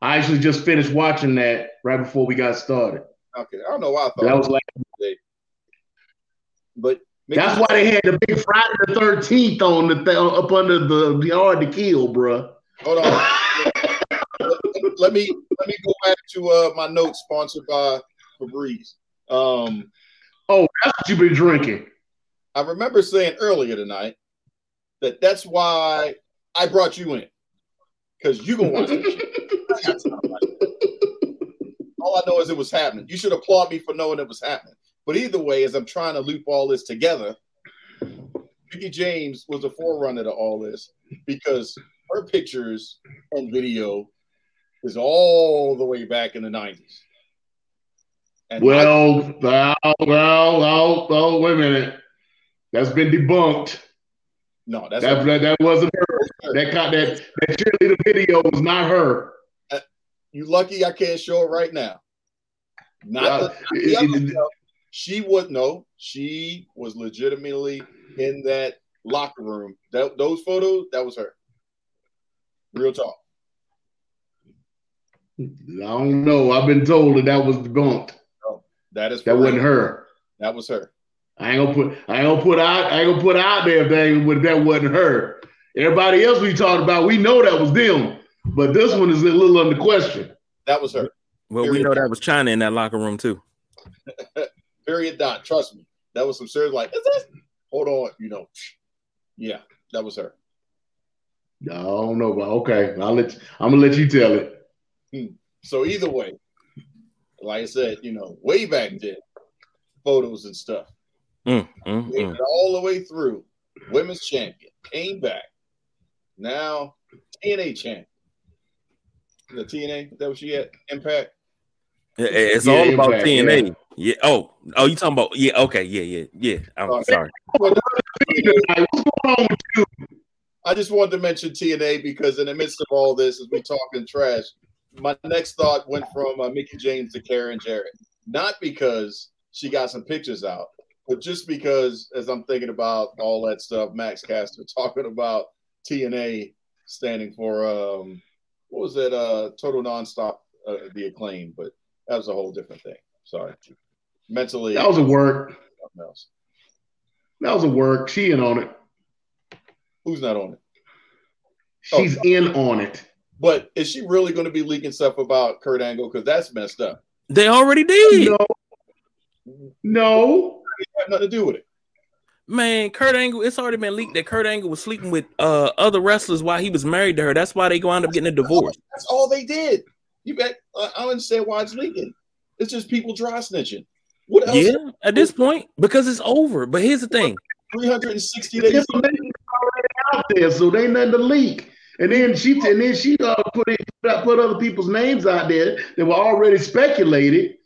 I actually just finished watching that right before we got started. okay. I don't know why I thought That was like but Mickie that's why they had the big Friday the Thirteenth on the th- up under the the Hard to Kill, bruh. Hold on. let, [LAUGHS] let me let me go back to uh, my notes sponsored by Febreze. Um, Oh, that's what you've been drinking. I remember saying earlier tonight that that's why I brought you in because you gonna watch this. Shit. [LAUGHS] All I know is it was happening. You should applaud me for knowing it was happening. But either way, as I'm trying to loop all this together, Mickie James was a forerunner to all this because her pictures and video is all the way back in the 90s. And well, I, well, well, well, well, wait a minute. That's been debunked. No, that's that, that, that wasn't her. That that that cheerleader video was not her. Uh, you lucky I can't show it right now. Not, the, the it, she would know. She was legitimately in that locker room. That, those photos, that was her. Real talk. I don't know. I've been told that that was debunked. No, that is that wasn't her. That was her. I ain't gonna put I ain't gonna put out I ain't gonna put out there if that, that wasn't her. Everybody else we talked about, we know that was them, but this one is a little under question. That was her. Well, Period. we know that was Chyna in that locker room too. [LAUGHS] Period. Dot. Trust me, that was some serious. Like, is this? Hold on, you know. Yeah, that was her. I don't know, but okay, I'll let you, I'm gonna let you tell it. Hmm. So either way, like I said, you know, way back then, photos and stuff. Mm, mm, mm. all the way through. Women's champion came back. Now TNA champion. The TNA that was she at Impact. It's yeah, all Impact, about TNA. Yeah. yeah. Oh, oh, you talking about? Yeah. Okay. Yeah. Yeah. Yeah. I'm uh, sorry. What's going on with you? I just wanted to mention TNA because in the midst of all this, as we talking trash, my next thought went from uh, Mickie James to Karen Jarrett. Not because she got some pictures out, but just because, as I'm thinking about all that stuff, Max Caster [LAUGHS] talking about TNA standing for um, what was it? Uh, total nonstop, uh, the acclaim, but that was a whole different thing. Sorry, mentally, that was a work. Else. That was a work. She in on it. Who's not on it? She's oh, in on it. But is she really going to be leaking stuff about Kurt Angle? Because that's messed up. They already did. No. No have nothing to do with it. Man, Kurt Angle, it's already been leaked that Kurt Angle was sleeping with uh, other wrestlers while he was married to her. That's why they go end up getting a divorce. That's all they did. You bet. I don't understand why it's leaking. It's just people dry snitching. What else? Yeah, at this point, because it's over. But here's the thing: 360 days already out there, so they nothing to leak. And then she and then she uh, put it, put other people's names out there that were already speculated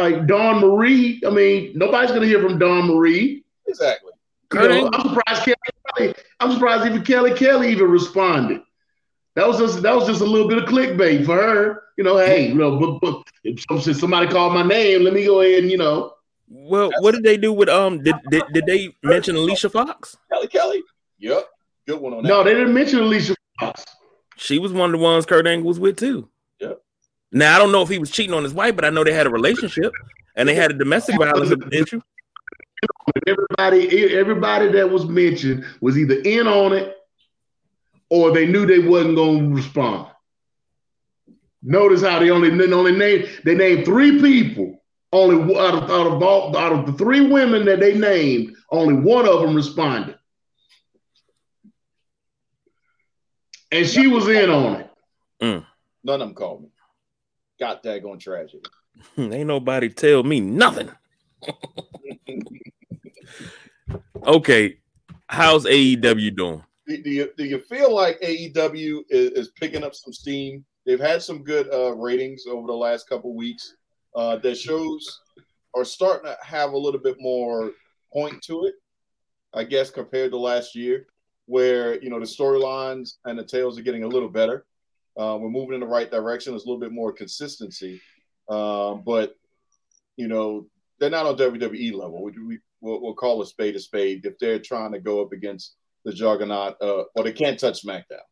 like Dawn Marie. I mean, nobody's gonna hear from Dawn Marie. Exactly. You know, I'm surprised Kelly, I'm surprised even Kelly Kelly even responded. That was just that was just a little bit of clickbait for her. You know, hey, you know, but, but if somebody called my name, let me go ahead and you know. Well, what did they do with um? Did did, did they mention Alicia Fox? Kelly Kelly. Yep, good one on that. No, they didn't mention Alicia Fox. She was one of the ones Kurt Angle was with too. Yep. Now I don't know if he was cheating on his wife, but I know they had a relationship and they had a domestic violence issue. Everybody, everybody that was mentioned was either in on it or they knew they wasn't going to respond. Notice how they only they only named they named three people. Only out of out of all, out of the three women that they named, only one of them responded, and she was in on it. Mm. None of them called me got that daggone tragedy. [LAUGHS] Ain't nobody tell me nothing. [LAUGHS] okay, how's AEW doing? Do, do, you do you feel like AEW is, is, picking up some steam? They've had some good uh, ratings over the last couple weeks. Uh, their shows are starting to have a little bit more point to it, I guess, compared to last year, where you know the storylines and the tales are getting a little better. Uh, we're moving in the right direction. There's a little bit more consistency, um, but you know they're not on WWE level. We, we we'll, we'll, call a spade a spade if they're trying to go up against the juggernaut. Uh, they can't touch SmackDown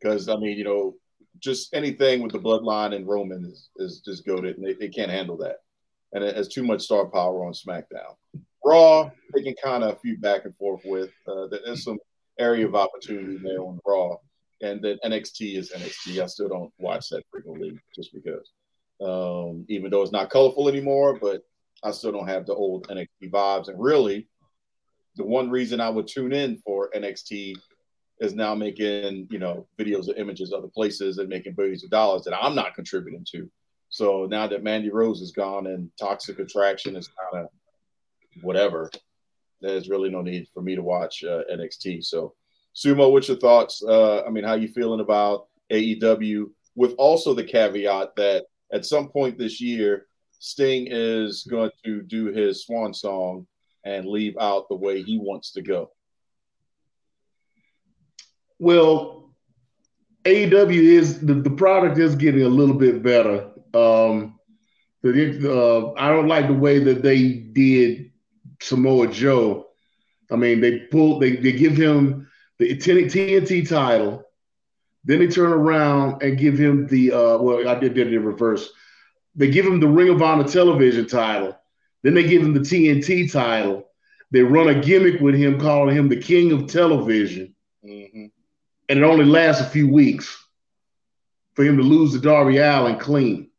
because I mean, you know, just anything with the bloodline and Roman is is just goaded, and they, they can't handle that. And it has too much star power on SmackDown. Raw, they can kind of feud back and forth with. Uh, there's some area of opportunity there on Raw and then NXT is NXT. I still don't watch that frequently just because, um, even though it's not colorful anymore, but I still don't have the old NXT vibes. And really, the one reason I would tune in for NXT is now making you know videos of images of other places and making billions of dollars that I'm not contributing to. So now that Mandy Rose is gone and Toxic Attraction is kind of whatever, there's really no need for me to watch uh, NXT. So, Sumo, what's your thoughts? Uh, I mean, how you feeling about AEW? With also the caveat that at some point this year, Sting is going to do his swan song and leave out the way he wants to go. Well, AEW is the, the product is getting a little bit better. Um, the, uh, I don't like the way that they did Samoa Joe. I mean, they pull they, they give him the TNT title, then they turn around and give him the uh, well, I did, did it in reverse. They give him the Ring of Honor television title, then they give him the TNT title. They run a gimmick with him, calling him the King of Television, mm-hmm. and it only lasts a few weeks for him to lose to Darby Allin clean.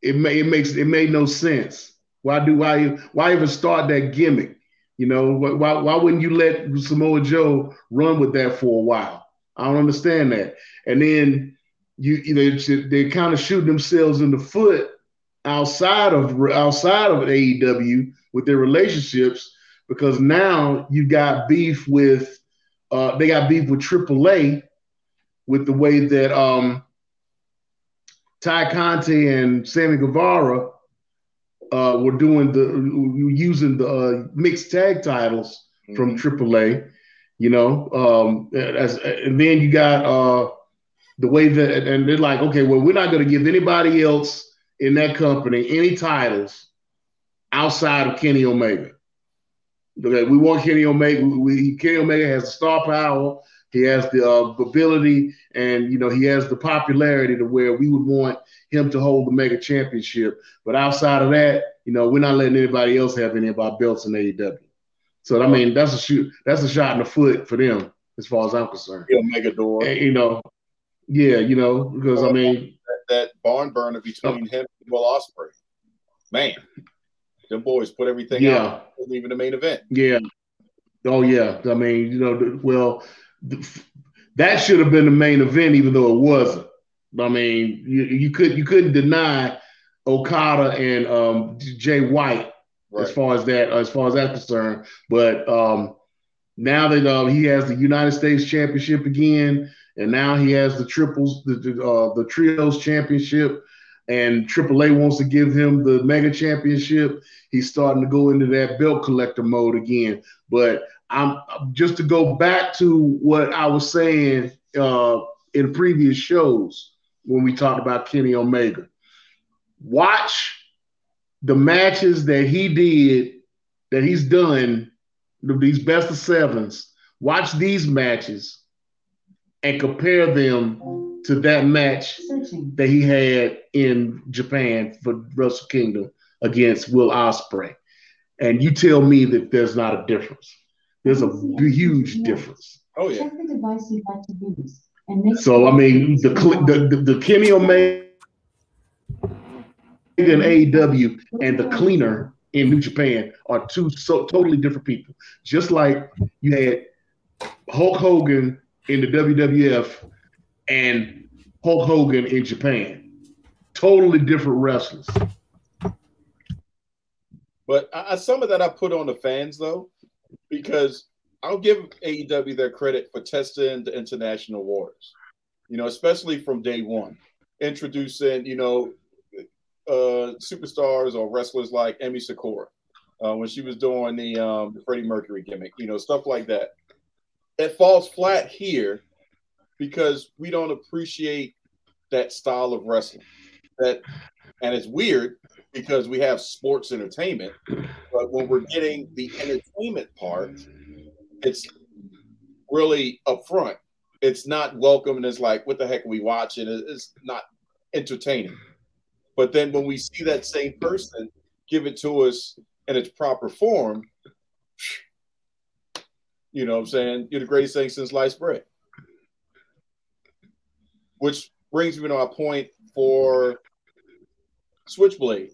It, may, it makes it made no sense. Why do why why even start that gimmick? You know why why wouldn't you let Samoa Joe run with that for a while? I don't understand that. And then you, you know they kind of shoot themselves in the foot outside of outside of AEW with their relationships because now you got beef with uh, they got beef with AAA with the way that um, Tay Conti and Sammy Guevara uh, were doing the using the uh, mixed tag titles mm-hmm. from AAA. You know, um, as and then you got uh, the way that and they're like, okay, well, we're not going to give anybody else in that company any titles outside of Kenny Omega. Okay, we want Kenny Omega. We, Kenny Omega has the star power. He has the uh, ability and you know he has the popularity to where we would want him to hold the mega championship. But outside of that, you know, we're not letting anybody else have any of our belts in AEW. So I mean, that's a shoot. That's a shot in the foot for them, as far as I'm concerned. Yeah, mega door. And, you know, yeah, you know, because I mean that, that barn burner between him and Will Ospreay, man, them boys put everything yeah. out, even the main event. Yeah. Oh yeah. I mean, you know, well that should have been the main event, even though it wasn't. I mean, you, you could you couldn't deny Okada and um, Jay White right. as far as that as far as that's concerned. But um, now that uh, he has the United States Championship again, and now he has the triples, the the, uh, the trios championship, and AAA wants to give him the mega championship. He's starting to go into that belt collector mode again. But I'm just to go back to what I was saying uh, in previous shows when we talked about Kenny Omega. Watch the matches that he did, that he's done, these best of sevens. Watch these matches and compare them to that match that he had in Japan for Wrestle Kingdom against Will Ospreay. And you tell me that there's not a difference. There's a huge difference. Oh yeah. Check the device you'd like to use. So I mean, the the, the, the Kenny Omega in AEW and the cleaner in New Japan are two so totally different people. Just like you had Hulk Hogan in the WWF and Hulk Hogan in Japan, totally different wrestlers. But I, some of that I put on the fans though because I'll give AEW their credit for testing the international waters, you know, especially from day one, introducing, you know, uh, superstars or wrestlers like Emi Sakura uh, when she was doing the, um, the Freddie Mercury gimmick, you know, stuff like that. It falls flat here because we don't appreciate that style of wrestling. That, and it's weird because we have sports entertainment, but when we're getting the entertainment part, it's really upfront. It's not welcome, and it's like, what the heck are we watching? It's not entertaining. But then when we see that same person give it to us in its proper form, you know what I'm saying? You're the greatest thing since sliced bread. Which brings me to my point for Switchblade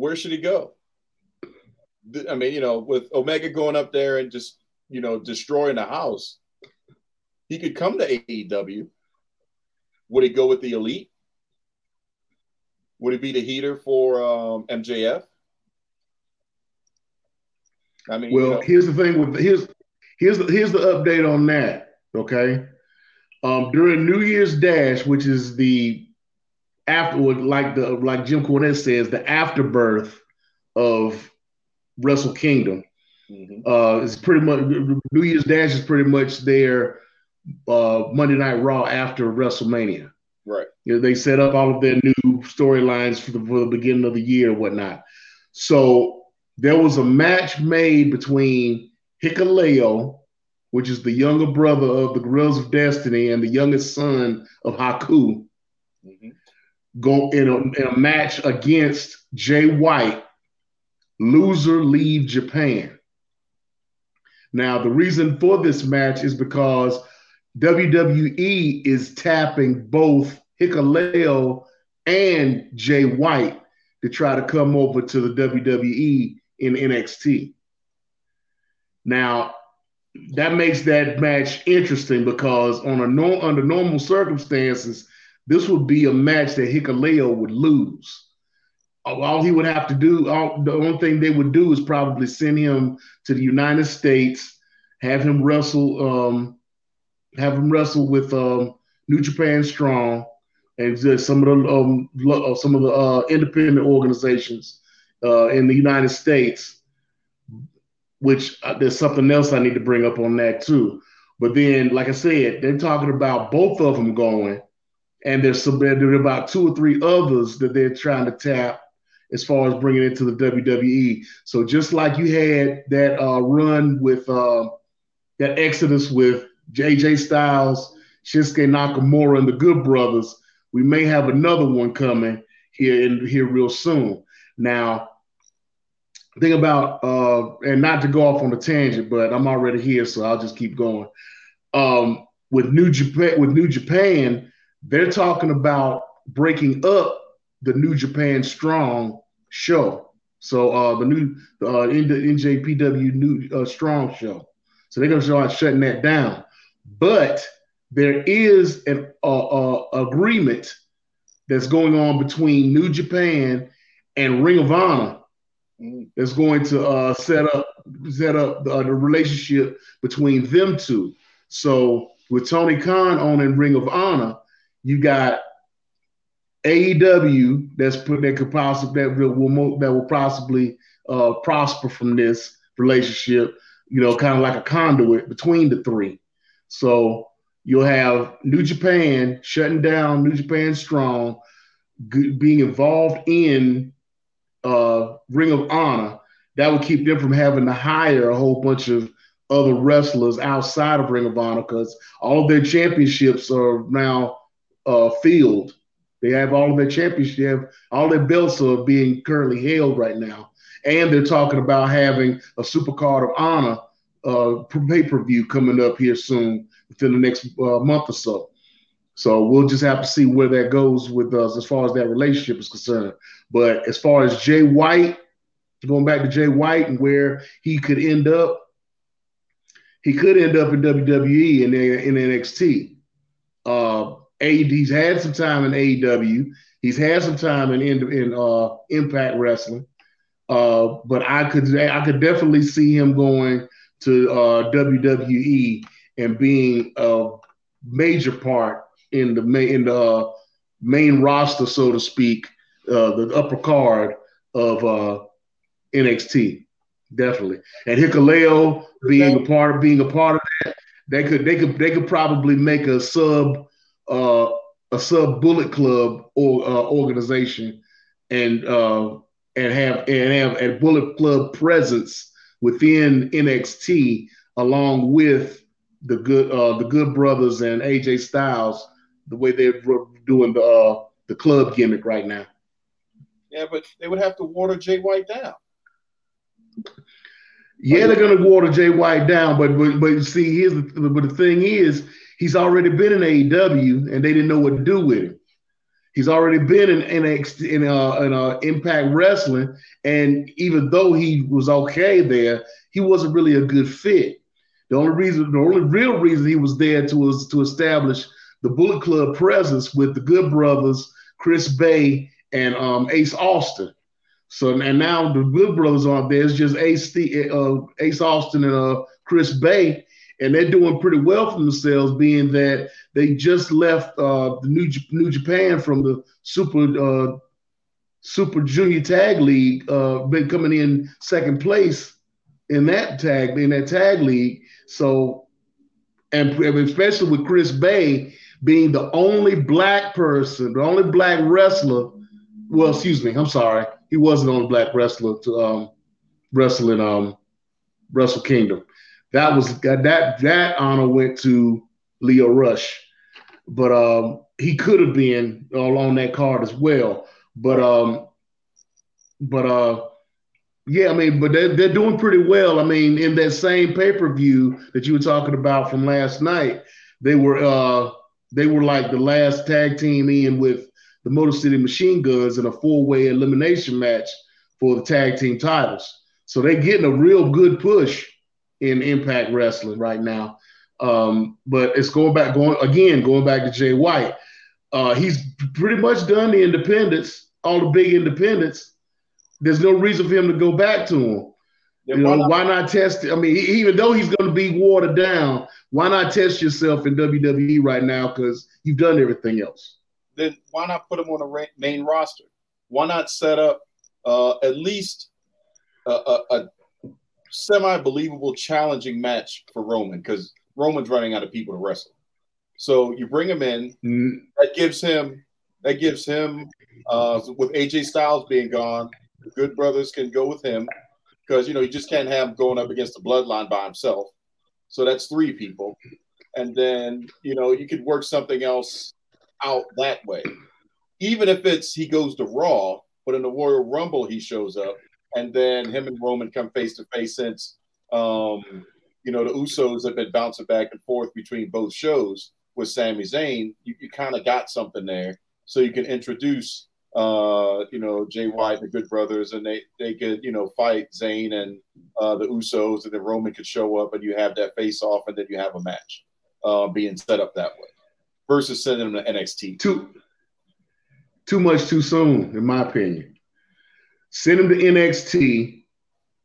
where should he go? I mean, you know, with Omega going up there and just you know destroying the house, he could come to AEW. Would he go with the Elite? Would he be the heater for um, MJF? I mean, well, you know, here's the thing with here's here's the, here's the update on that. Okay, um, during New Year's Dash, which is the afterward, like the like Jim Cornette says, the afterbirth of Wrestle Kingdom. Mm-hmm. Uh, it's pretty much New Year's Dash is pretty much their uh, Monday Night Raw after WrestleMania. Right. You know, they set up all of their new storylines for the, for the beginning of the year and whatnot. So there was a match made between Hikuleo, which is the younger brother of the Guerrillas of Destiny and the youngest son of Haku, mm-hmm. Go in a, in a match against Jay White, loser leave Japan. Now, the reason for this match is because WWE is tapping both Hikuleo and Jay White to try to come over to the WWE in NXT. Now, that makes that match interesting because on a no, under normal circumstances, this would be a match that Hikuleo would lose. All he would have to do, all, the only thing they would do is probably send him to the United States, have him wrestle, um, have him wrestle with um, New Japan Strong and some of the um, uh, some of the uh, independent organizations uh, in the United States. Which uh, there's something else I need to bring up on that too. But then, like I said, they're talking about both of them going, and there's some there are about two or three others that they're trying to tap as far as bringing it to the WWE. So just like you had that uh, run with uh, that Exodus with AJ Styles, Shinsuke Nakamura, and the Good Brothers, we may have another one coming here in here real soon. Now, think about uh, and not to go off on a tangent, but I'm already here, so I'll just keep going. Um, with New Japan, with New Japan, they're talking about breaking up the New Japan Strong show. So uh, the new uh, NJPW New uh, Strong show. So they're gonna start shutting that down. But there is an agreement that's going on between New Japan and Ring of Honor mm. that's going to uh, set up set up the, the, relationship between them two. So with Tony Khan owning Ring of Honor, you got AEW that's put that could possibly that will that will possibly uh, prosper from this relationship. You know, kind of like a conduit between the three. So you'll have New Japan shutting down New Japan Strong, g- being involved in uh, Ring of Honor. That would keep them from having to hire a whole bunch of other wrestlers outside of Ring of Honor because all of their championships are now uh, filled. They have all of their championships, all their belts are being currently held right now. And they're talking about having a super card of honor uh, pay per view coming up here soon within the next uh, month or so. So we'll just have to see where that goes with us as far as that relationship is concerned. But as far as Jay White, going back to Jay White and where he could end up, he could end up in WWE and in NXT. He's had some time in AEW. He's had some time in in, in uh, Impact Wrestling. Uh, but I could I could definitely see him going to uh, WWE and being a major part in the main in the uh, main roster, so to speak, uh, the upper card of uh, NXT, definitely. And Hikuleo being a part of being a part of that, they could they could they could probably make a sub uh, a sub Bullet Club or uh, organization and uh, and have and have a Bullet Club presence within NXT along with the good uh, the Good Brothers and AJ Styles the way they're doing the uh, the club gimmick right now. Yeah, but they would have to water Jay White down. Yeah, they're gonna water Jay White down, but but, but see, here's the but the thing is, he's already been in AEW, and they didn't know what to do with him. He's already been in in, in, uh, in uh, Impact Wrestling, and even though he was okay there, he wasn't really a good fit. The only reason, the only real reason he was there to was to establish the Bullet Club presence with the Good Brothers, Chris Bey, and um, Ace Austin. So and now the Good Brothers aren't there. It's just Ace, uh, Ace Austin and uh, Chris Bey, and they're doing pretty well for themselves, being that they just left uh, the New New Japan from the Super uh, Super Junior Tag League, uh, been coming in second place in that tag in that tag league. So, and especially with Chris Bey being the only black person, the only black wrestler. Well, excuse me, I'm sorry, he wasn't the only black wrestler to um, wrestle in um, Wrestle Kingdom. That was that that honor went to Lio Rush, but um, he could have been on that card as well. But um, but uh, yeah, I mean, but they're, they're doing pretty well. I mean, in that same pay per view that you were talking about from last night, they were uh, they were like the last tag team in with the Motor City Machine Guns in a four way elimination match for the tag team titles. So they're getting a real good push in Impact Wrestling right now. Um, but it's going back, going again, going back to Jay White. Uh, he's pretty much done the independents, all the big independents. There's no reason for him to go back to them. You know, why not test it? I mean, even though he's going to be watered down, why not test yourself in WWE right now? Because you've done everything else. Then why not put him on the main roster? Why not set up uh, at least a, a semi believable, challenging match for Roman? Because Roman's running out of people to wrestle. So you bring him in. Mm-hmm. That gives him that gives him uh, with AJ Styles being gone, the Good Brothers can go with him because you know you just can't have him going up against the Bloodline by himself. So that's three people, and then you know you could work something else out that way. Even if it's he goes to Raw, but in the Royal Rumble he shows up, and then him and Roman come face to face since um, you know the Usos have been bouncing back and forth between both shows with Sami Zayn. You, you kind of got something there, so you can introduce uh, you know, Jay White, and the Good Brothers, and they they could you know fight Zayn and uh, the Usos, and then Roman could show up, and you have that face off, and then you have a match uh, being set up that way, versus sending them to NXT. Too too much too soon, in my opinion. Send him to NXT,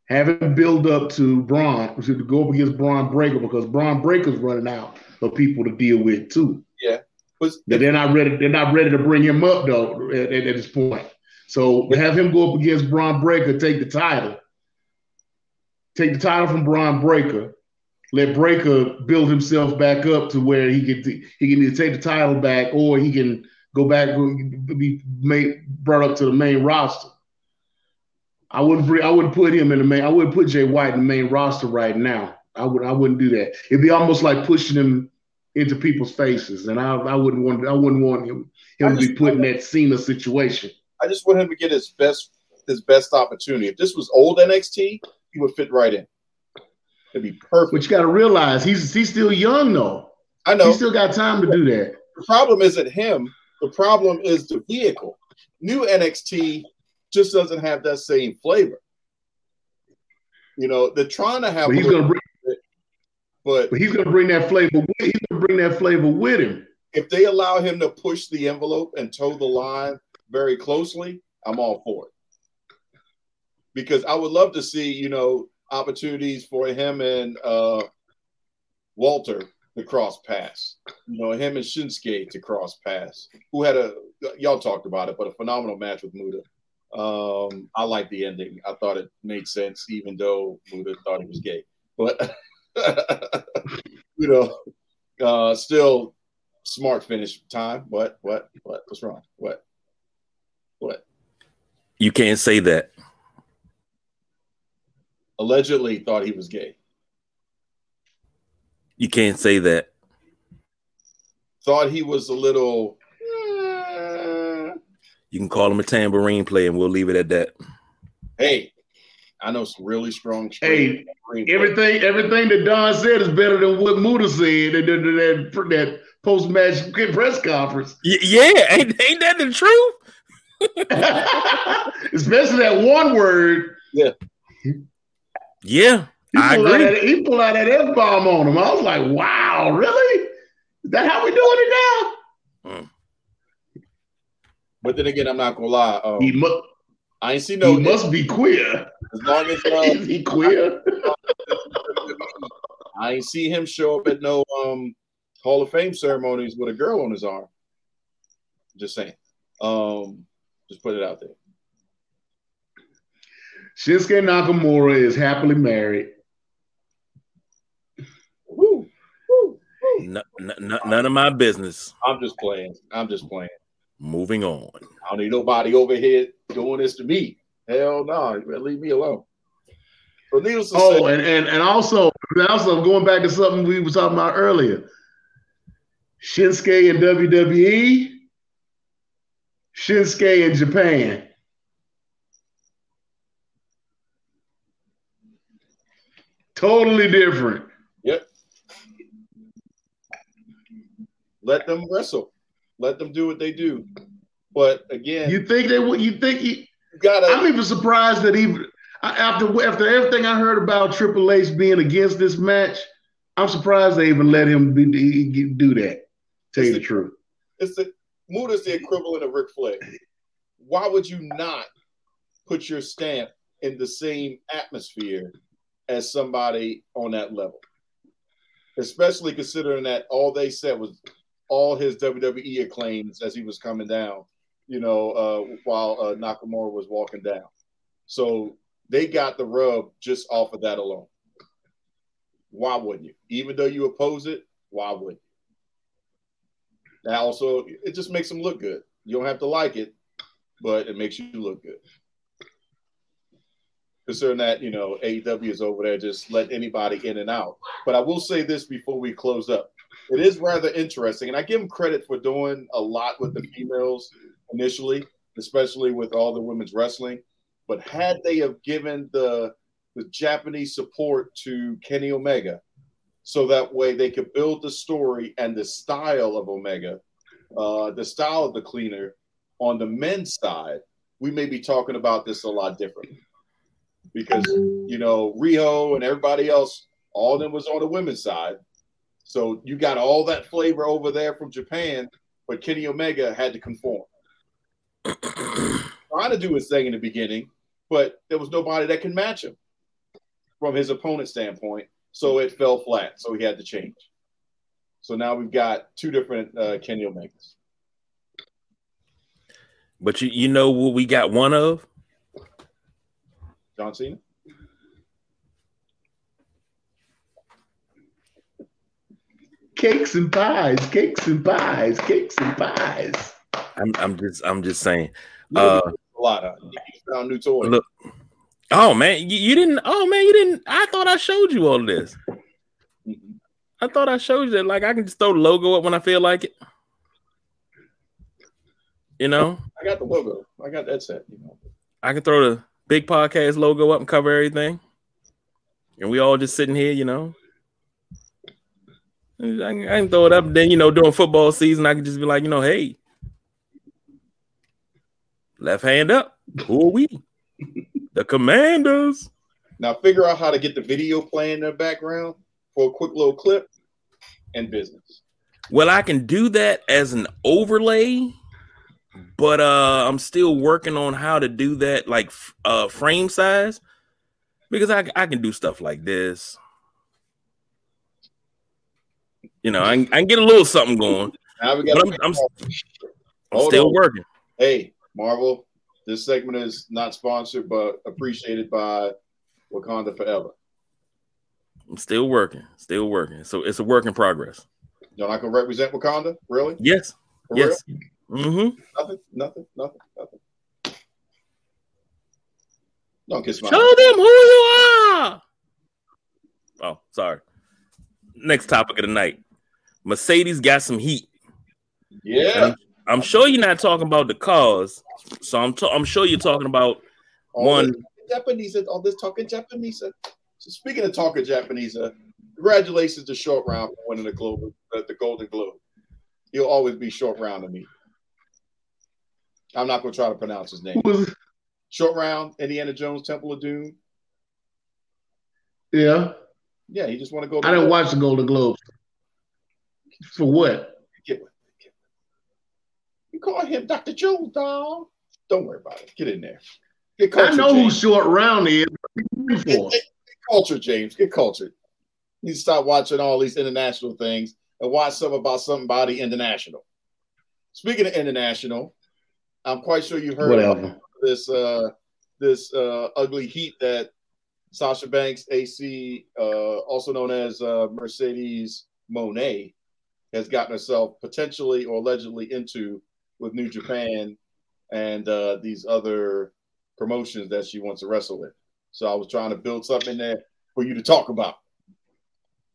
have him build up to Bron to go up against Bron Breakker because Bron Breakker's running out of people to deal with too. Yeah. Was, they're not ready. They're not ready to bring him up though at, at, at this point. So have him go up against Bron Breakker, take the title, take the title from Bron Breakker, let Breakker build himself back up to where he can he can either take the title back or he can go back be made, brought up to the main roster. I wouldn't bring, I wouldn't put him in the main. I wouldn't put Jay White in the main roster right now. I would I wouldn't do that. It'd be almost like pushing him into people's faces, and I, I wouldn't want I wouldn't want him him to be put in that Cena situation. I just want him to get his best his best opportunity. If this was old NXT, he would fit right in. It'd be perfect. But you got to realize he's he's still young though. I know he's still got time to do that. The problem isn't him. The problem is the vehicle. New NXT just doesn't have that same flavor. You know, they're trying to have. But he's gonna bring but, but he's going to bring that flavor. With, he's going to bring that flavor with him. If they allow him to push the envelope and toe the line very closely, I'm all for it. Because I would love to see, you know, opportunities for him and uh, Walter to cross pass. You know, him and Shinsuke to cross pass. Who had a y'all talked about it, but a phenomenal match with Muta. Um, I like the ending. I thought it made sense, even though Muta thought he was gay. But [LAUGHS] you know, uh, still smart finish time. What? What? What? What's wrong? What? What? You can't say that. Allegedly thought he was gay. You can't say that. Thought he was a little. You can call him a tambourine player, and we'll leave it at that. Hey, I know some really strong. Hey, everything everything that Don said is better than what Muta said. That that, that post match press conference. Y- yeah, ain't, ain't that the truth? [LAUGHS] [LAUGHS] Especially that one word. Yeah, He I pulled, out agree. that, he pulled out that F bomb on him. I was like, wow, really? Is that how we doing it now? Mm. But then again, I'm not gonna lie. Um, He, mu- I ain't see he must be queer. as long as uh, Is [LAUGHS] he queer? I ain't see him show up at no um Hall of Fame ceremonies with a girl on his arm. Just saying. Um, just put it out there. Shinsuke Nakamura is happily married. Woo, woo, woo. N- n- n- none of my business. I'm just playing. I'm just playing. Moving on. I don't need nobody over here doing this to me. Hell no, you better leave me alone. So needless to Oh, say, and, and and also also going back to something we were talking about earlier. Shinsuke in WWE, Shinsuke in Japan. Totally different. yep. Let them wrestle. Let them do what they do. But again, you, You think they would? You think he? gotta. I'm even surprised that even after after everything I heard about Triple H being against this match, I'm surprised they even let him be, do that. Tell you the truth. it's the Muta's the equivalent of Ric Flair. Why would you not put your stamp in the same atmosphere as somebody on that level? Especially considering that all they said was all his WWE acclaims as he was coming down, you know, uh, while uh, Nakamura was walking down. So they got the rub just off of that alone. Why wouldn't you? Even though you oppose it, why wouldn't you? Now, also, it just makes them look good. You don't have to like it, but it makes you look good. Considering that, you know, AEW is over there just let anybody in and out. But I will say this before we close up. It is rather interesting, and I give them credit for doing a lot with the females initially, especially with all the women's wrestling. But had they have given the the Japanese support to Kenny Omega, so that way they could build the story and the style of Omega, uh, the style of the cleaner on the men's side, we may be talking about this a lot differently. Because you know, Rio and everybody else, all of them was on the women's side. So you got all that flavor over there from Japan, but Kenny Omega had to conform. [CLEARS THROAT] Trying to do his thing in the beginning, but there was nobody that can match him from his opponent's standpoint. So it fell flat. So he had to change. So now we've got two different uh, Kenny Omegas. But you, you know what we got one of? John Cena. Cakes and pies, cakes and pies, cakes and pies. I'm, I'm just I'm just saying. Uh, a lot. Huh? You found new toy. look. Oh man, you, you didn't. Oh man, you didn't. I thought I showed you all this. I thought I showed you that. Like I can just throw the logo up when I feel like it. You know, I got the logo. I got that set. You know. I can throw the big podcast logo up and cover everything, and we all just sitting here. You know, I can, I can throw it up. Then you know, during football season, I can just be like, you know, hey, left hand up. Who are we? the Commanders. Now figure out how to get the video playing in the background for a quick little clip and business. Well, I can do that as an overlay, but uh I'm still working on how to do that like f- uh frame size because I I can do stuff like this. You know, I can, I can get a little something going. Now we got. But I'm- I'm- I'm still on. working. Hey, Marvel. This segment is not sponsored, but appreciated by Wakanda Forever. I'm still working. Still working. So it's a work in progress. You're not gonna represent Wakanda, really? Yes. For yes. Mm-hmm. Nothing. Nothing. Nothing. Nothing. Don't kiss my. Show them who you are. Oh, sorry. Next topic of the night. Mercedes got some heat. Yeah. I'm sure you're not talking about the cause, so I'm i I'm sure you're talking about All one. this Japanese. All this talking Japanese. So speaking of talking Japanese, uh, congratulations to Short Round for winning the Globe, uh, the Golden Globe. he'll always be short round to me. I'm not going to try to pronounce his name. Who was it? Short round, Indiana Jones, Temple of Doom. Yeah, Yeah, he just want to go. I didn't watch the Golden Globes. For what? Get with it. Get with it. You call him Dr. Jones, dog. Don't worry about it. Get in there. Get culture, I know who Short Round is. Get, get- get culture, James. Get cultured. You need to stop watching all these international things and watch some about somebody international. Speaking of international, I'm quite sure you heard about whatever. this uh this uh ugly heat that Sasha Banks AC uh also known as uh Mercedes Moné has gotten herself potentially or allegedly into with New Japan and uh these other promotions that she wants to wrestle with. So I was trying to build something there for you to talk about.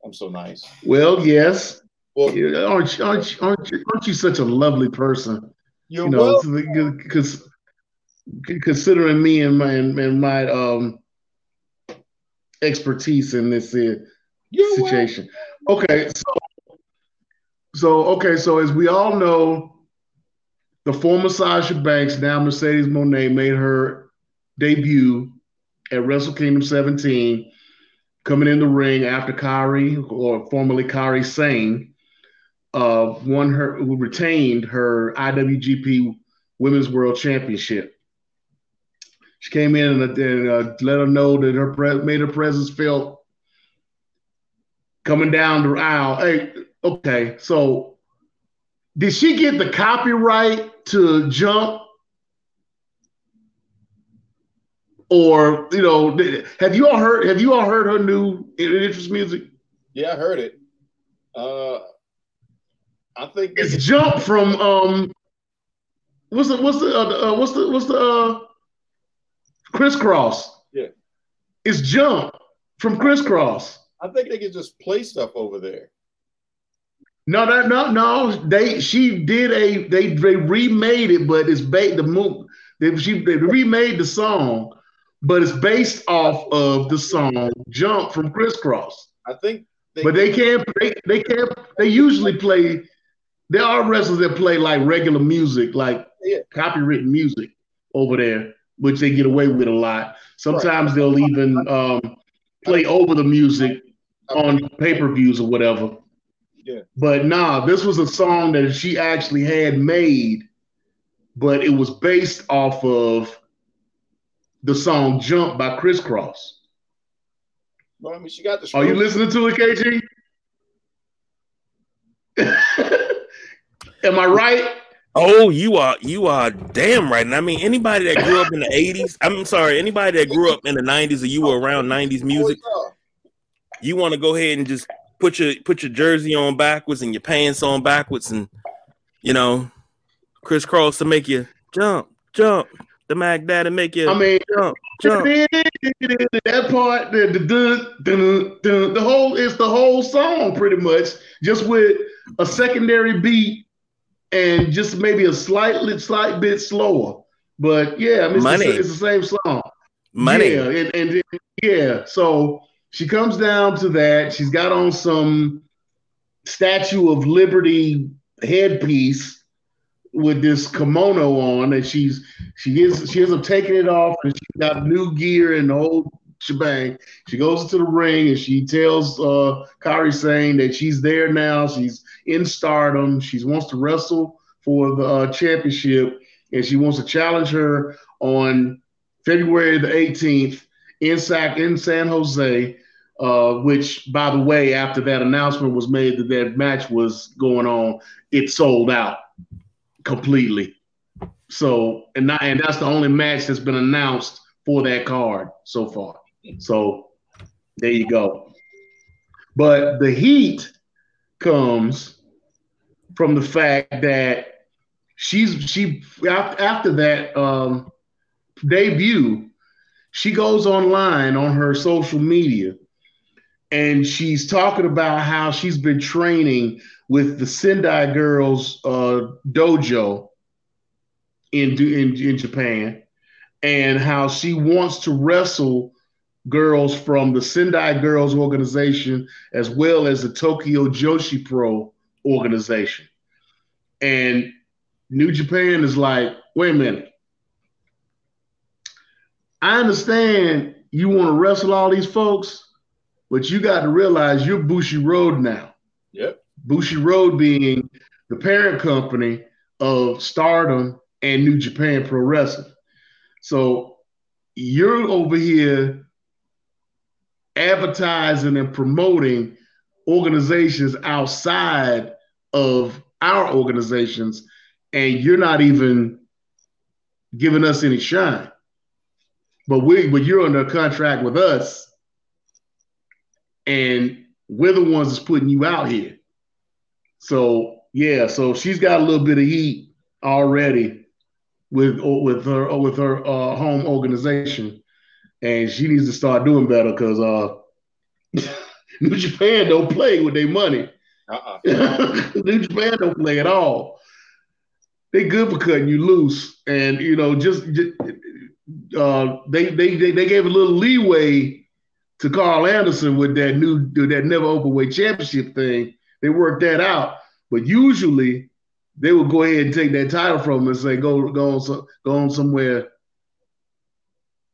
I'm so nice. Well, yes. Well, Yeah, Aren't you, aren't you, aren't you, aren't you such a lovely person? you're know, because considering me and my and my um expertise in this uh, You're welcome. situation. Okay, so so okay, so as we all know, the former Sasha Banks, now Mercedes Moné, made her debut at Wrestle Kingdom 17, coming in the ring after Kairi, or formerly Kairi Sane, uh, won her, who retained her IWGP Women's World Championship. She came in and, and uh, let her know that her pre- made her presence felt coming down the aisle. Hey, okay, so did she get the copyright to jump? Or you know, have you all heard? Have you all heard her new interest music? Yeah, I heard it. Uh I think It's can- jump from um, what's the what's the uh, uh, what's the what's the uh, Kris Kross? Yeah. it's jump from Kris Kross. I think they can just play stuff over there. No, that no, no. They she did a they they remade it, but it's ba- the move. They she they remade the song, but it's based off of the song "Jump" from Kris Kross. I think they But they can't they they can't they usually play. There are wrestlers that play like regular music, like Yeah. copywritten music over there, which they get away with a lot. Sometimes they'll even um, play over the music on pay per views or whatever. Yeah. But nah, this was a song that she actually had made, but it was based off of the song "Jump" by Kris Kross. Well, I mean, she got the. Are you listening to it, KG? [LAUGHS] Am I right? Oh, you are you are damn right. And I mean, anybody that grew up in the [LAUGHS] '80s, I'm sorry, anybody that grew up in the '90s or you were around '90s music, you want to go ahead and just put your put your jersey on backwards and your pants on backwards, and you know, Kris Kross to make you jump, jump. The Mac Daddy make you I mean, jump, [LAUGHS] jump. that part, the the, dun, dun, dun, the whole it's the whole song pretty much, just with a secondary beat and just maybe a slightly slight bit slower. But yeah, I mean, it's, Money. The, it's the same song. Money. Yeah, and, and yeah, so she comes down to that. She's got on some Statue of Liberty headpiece with this kimono on, and she's she is she ends up taking it off, and she's got new gear and the whole shebang. She goes into the ring and she tells uh Kairi Sane that she's there now. She's in stardom. She wants to wrestle for the uh, championship, and she wants to challenge her on February the 18th in Sac in San Jose. Uh, which, by the way, after that announcement was made that that match was going on, it sold out completely. So, and not, and that's the only match that's been announced for that card so far. So, there you go. But the heat comes from the fact that she's she after that um, debut, she goes online on her social media and she's talking about how she's been training with the Sendai Girls uh, dojo in, in in Japan, and how she wants to wrestle girls from the Sendai Girls organization as well as the Tokyo Joshi Pro organization. And New Japan is like, wait a minute. I understand you want to wrestle all these folks, but you got to realize you're Bushiroad now. Yep. Bushiroad being the parent company of Stardom and New Japan Pro Wrestling. So you're over here advertising and promoting organizations outside of our organizations, and you're not even giving us any shine. But we, but you're under contract with us, and we're the ones that's putting you out here. So yeah, so she's got a little bit of heat already with with her with her uh, home organization, and she needs to start doing better because uh, [LAUGHS] New Japan don't play with their money. Uh-uh. [LAUGHS] New Japan don't play at all. They good for cutting you loose, and you know just, just uh, they, they they they gave a little leeway to Karl Anderson with that new that never open weight championship thing. They worked that out, but usually they would go ahead and take that title from him and say, "Go go on so, go on somewhere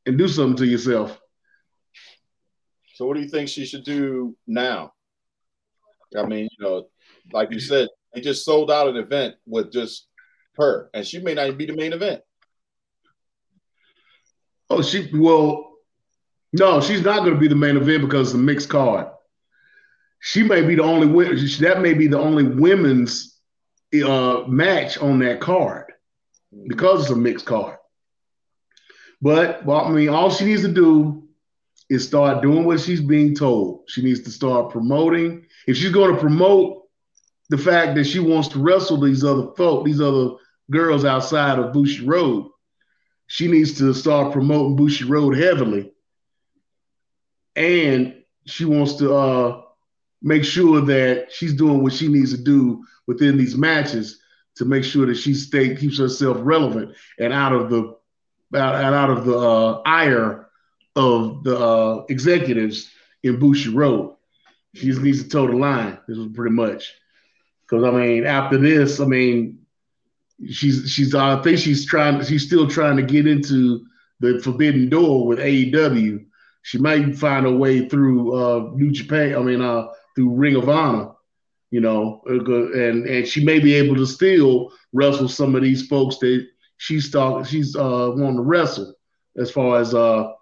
and do something to yourself." So what do you think she should do now? I mean, you know, like you said, they just sold out an event with just her, and she may not even be the main event. Oh, she well, no, she's not going to be the main event because it's a mixed card. She may be the only that may be the only women's uh, match on that card because it's a mixed card. But well, I mean, all she needs to do is start doing what she's being told. She needs to start promoting. If she's going to promote the fact that she wants to wrestle these other folk, these other girls outside of Bushiroad, she needs to start promoting Bushiroad heavily. And she wants to uh, make sure that she's doing what she needs to do within these matches to make sure that she stay keeps herself relevant and out of the out, out of the uh, ire of the uh, executives in Bushiroad. She just needs to toe the line. This was pretty much because I mean, after this, I mean, she's she's I think she's trying she's still trying to get into the forbidden door with AEW. She might find a way through uh, New Japan. I mean, uh, through Ring of Honor, you know, and and she may be able to still wrestle some of these folks that she's talking she's uh, wanting to wrestle as far as uh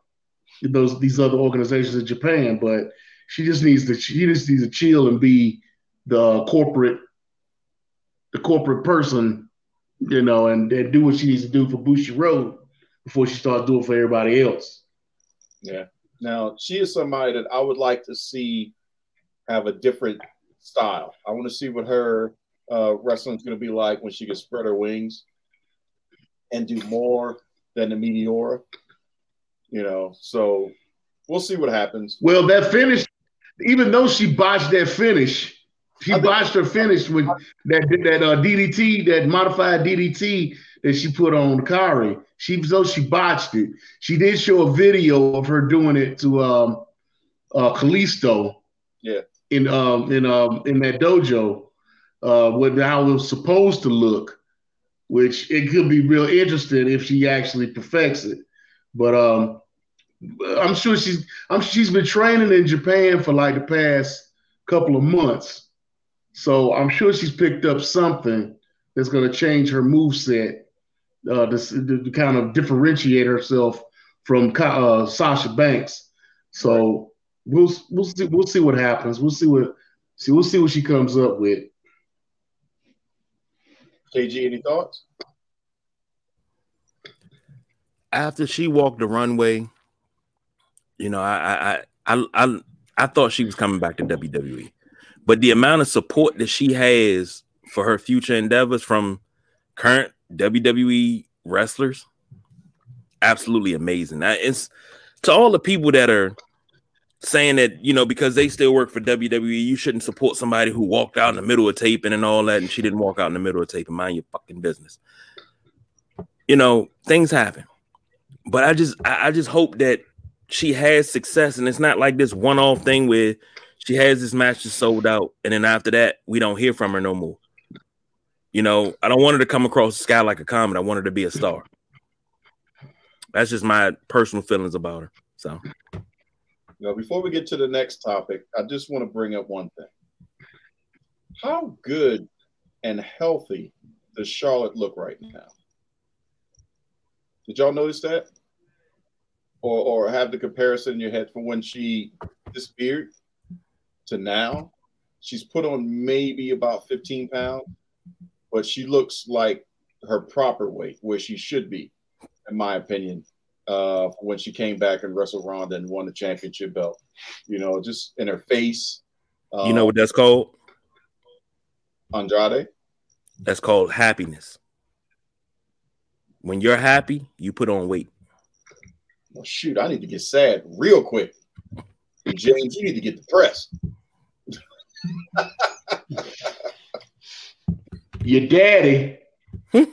those these other organizations in Japan. But she just needs to she just needs to chill and be the corporate the corporate person, you know, and, and do what she needs to do for Bushiroad before she starts doing for everybody else. Yeah. Now she is somebody that I would like to see have a different style. I want to see what her uh, wrestling is going to be like when she can spread her wings and do more than the Meteora. You know, so we'll see what happens. Well, that finish, even though she botched that finish, she botched her finish with that that uh, DDT, that modified DDT that she put on Kairi. She though she botched it. She did show a video of her doing it to um, uh, Kalisto. Yeah. In um in um in that dojo, uh, with how it was supposed to look, which it could be real interesting if she actually perfects it. But um, I'm sure she's I'm she's been training in Japan for like the past couple of months. So I'm sure she's picked up something that's going to change her move set uh, to, to kind of differentiate herself from uh, Sasha Banks. So we'll we'll see we'll see what happens. We'll see what see we'll see what she comes up with. KG, any thoughts? after she walked the runway, you know, I I I I I thought she was coming back to WWE, but the amount of support that she has for her future endeavors from current WWE wrestlers, absolutely amazing. It's to all the people that are saying that you know because they still work for WWE, you shouldn't support somebody who walked out in the middle of taping and all that, and she didn't walk out in the middle of taping. Mind your fucking business. You know, things happen but I just I just hope that she has success and it's not like this one-off thing where she has this match just sold out and then after that we don't hear from her no more. You know, I don't want her to come across the sky like a comet. I want her to be a star. That's just my personal feelings about her. So, You know, before we get to the next topic, I just want to bring up one thing. How good and healthy does Charlotte look right now? Did y'all notice that? Or, or have the comparison in your head from when she disappeared to now? She's put on maybe about 15 pounds, but she looks like her proper weight, where she should be, in my opinion, uh, when she came back and wrestled Ronda and won the championship belt. You know, just in her face. Uh, you know what that's called? Andrade? That's called happiness. When you're happy, you put on weight. Well, shoot, I need to get sad real quick. James, you need to get depressed. [LAUGHS] Your daddy. [LAUGHS]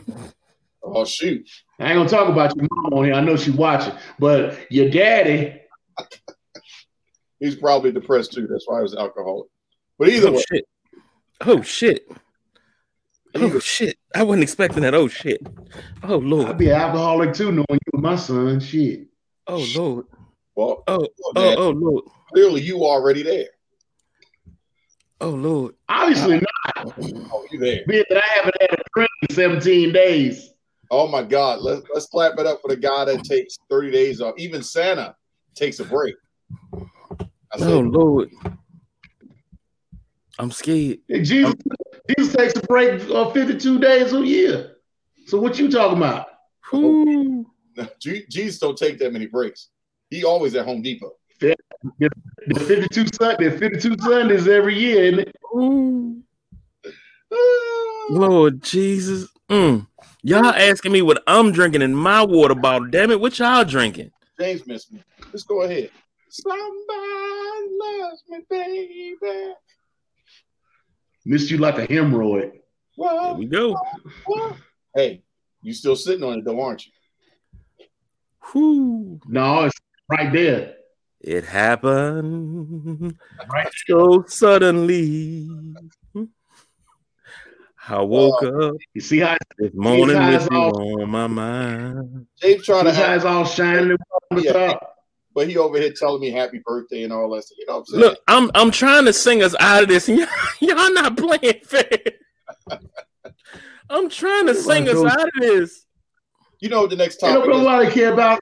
Oh, shoot. I ain't gonna talk about your mom on here. I know she's watching, but your daddy. He's probably depressed too. That's why he was an alcoholic. But either Oh way, shit. Oh shit. Oh shit. I wasn't expecting that. Oh shit. Oh lord! I'd be an alcoholic too, knowing you were my son. Shit. Oh lord. well, Oh, oh, man, oh lord. clearly you already there. Oh lord. Obviously not, Oh, you there. being that I haven't had a drink in 17 days. Oh my God. Let's let's clap it up for the guy that takes 30 days off. Even Santa takes a break. I said, Oh lord. I'm scared. Hey, Jesus, Jesus takes a break of 52 days a year. So what you talking about? Whew. Je- Jesus don't take that many breaks. He always at Home Depot. The 52 Sundays, 52 Sundays every year, isn't it? Ooh. Lord Jesus. Mm. Y'all asking me what I'm drinking in my water bottle. Damn it, what y'all drinking? James missed me. Let's go ahead. Somebody loves me, baby. Missed you like a hemorrhoid. Here What? we go. what? Hey, you still sitting on it though, aren't you? Whew. No, it's right there. It happened Right. so suddenly. I uh, woke up You see how, this morning how with you all- on my mind. James trying to see how act, it's all shining [LAUGHS] on the Yeah. top? but he over here telling me happy birthday and all that. stuff. You know what I'm saying? Look, I'm I'm trying to sing us out of this, and [LAUGHS] y'all, y'all not playing fair. I'm trying to sing us out of this. You know what the next You topic know, is? nobody care about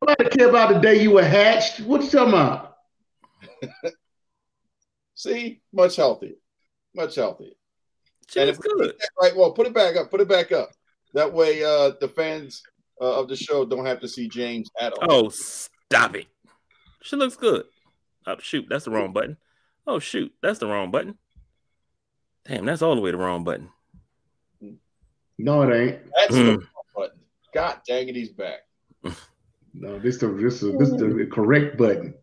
nobody care about the day you were hatched. What you talking about? [LAUGHS] See, much healthier, much healthier. Shit And is if- good. Right. Well, put it back up. Put it back up. That way, uh, the fans uh, of the show don't have to see James at all. Oh, stop it. She looks good. Oh, shoot, that's the wrong button. Oh, shoot, that's the wrong button. Damn, that's all the way the wrong button. No, it ain't. That's the Mm. wrong button. God dang it, he's back. No, this the this is this is the correct button.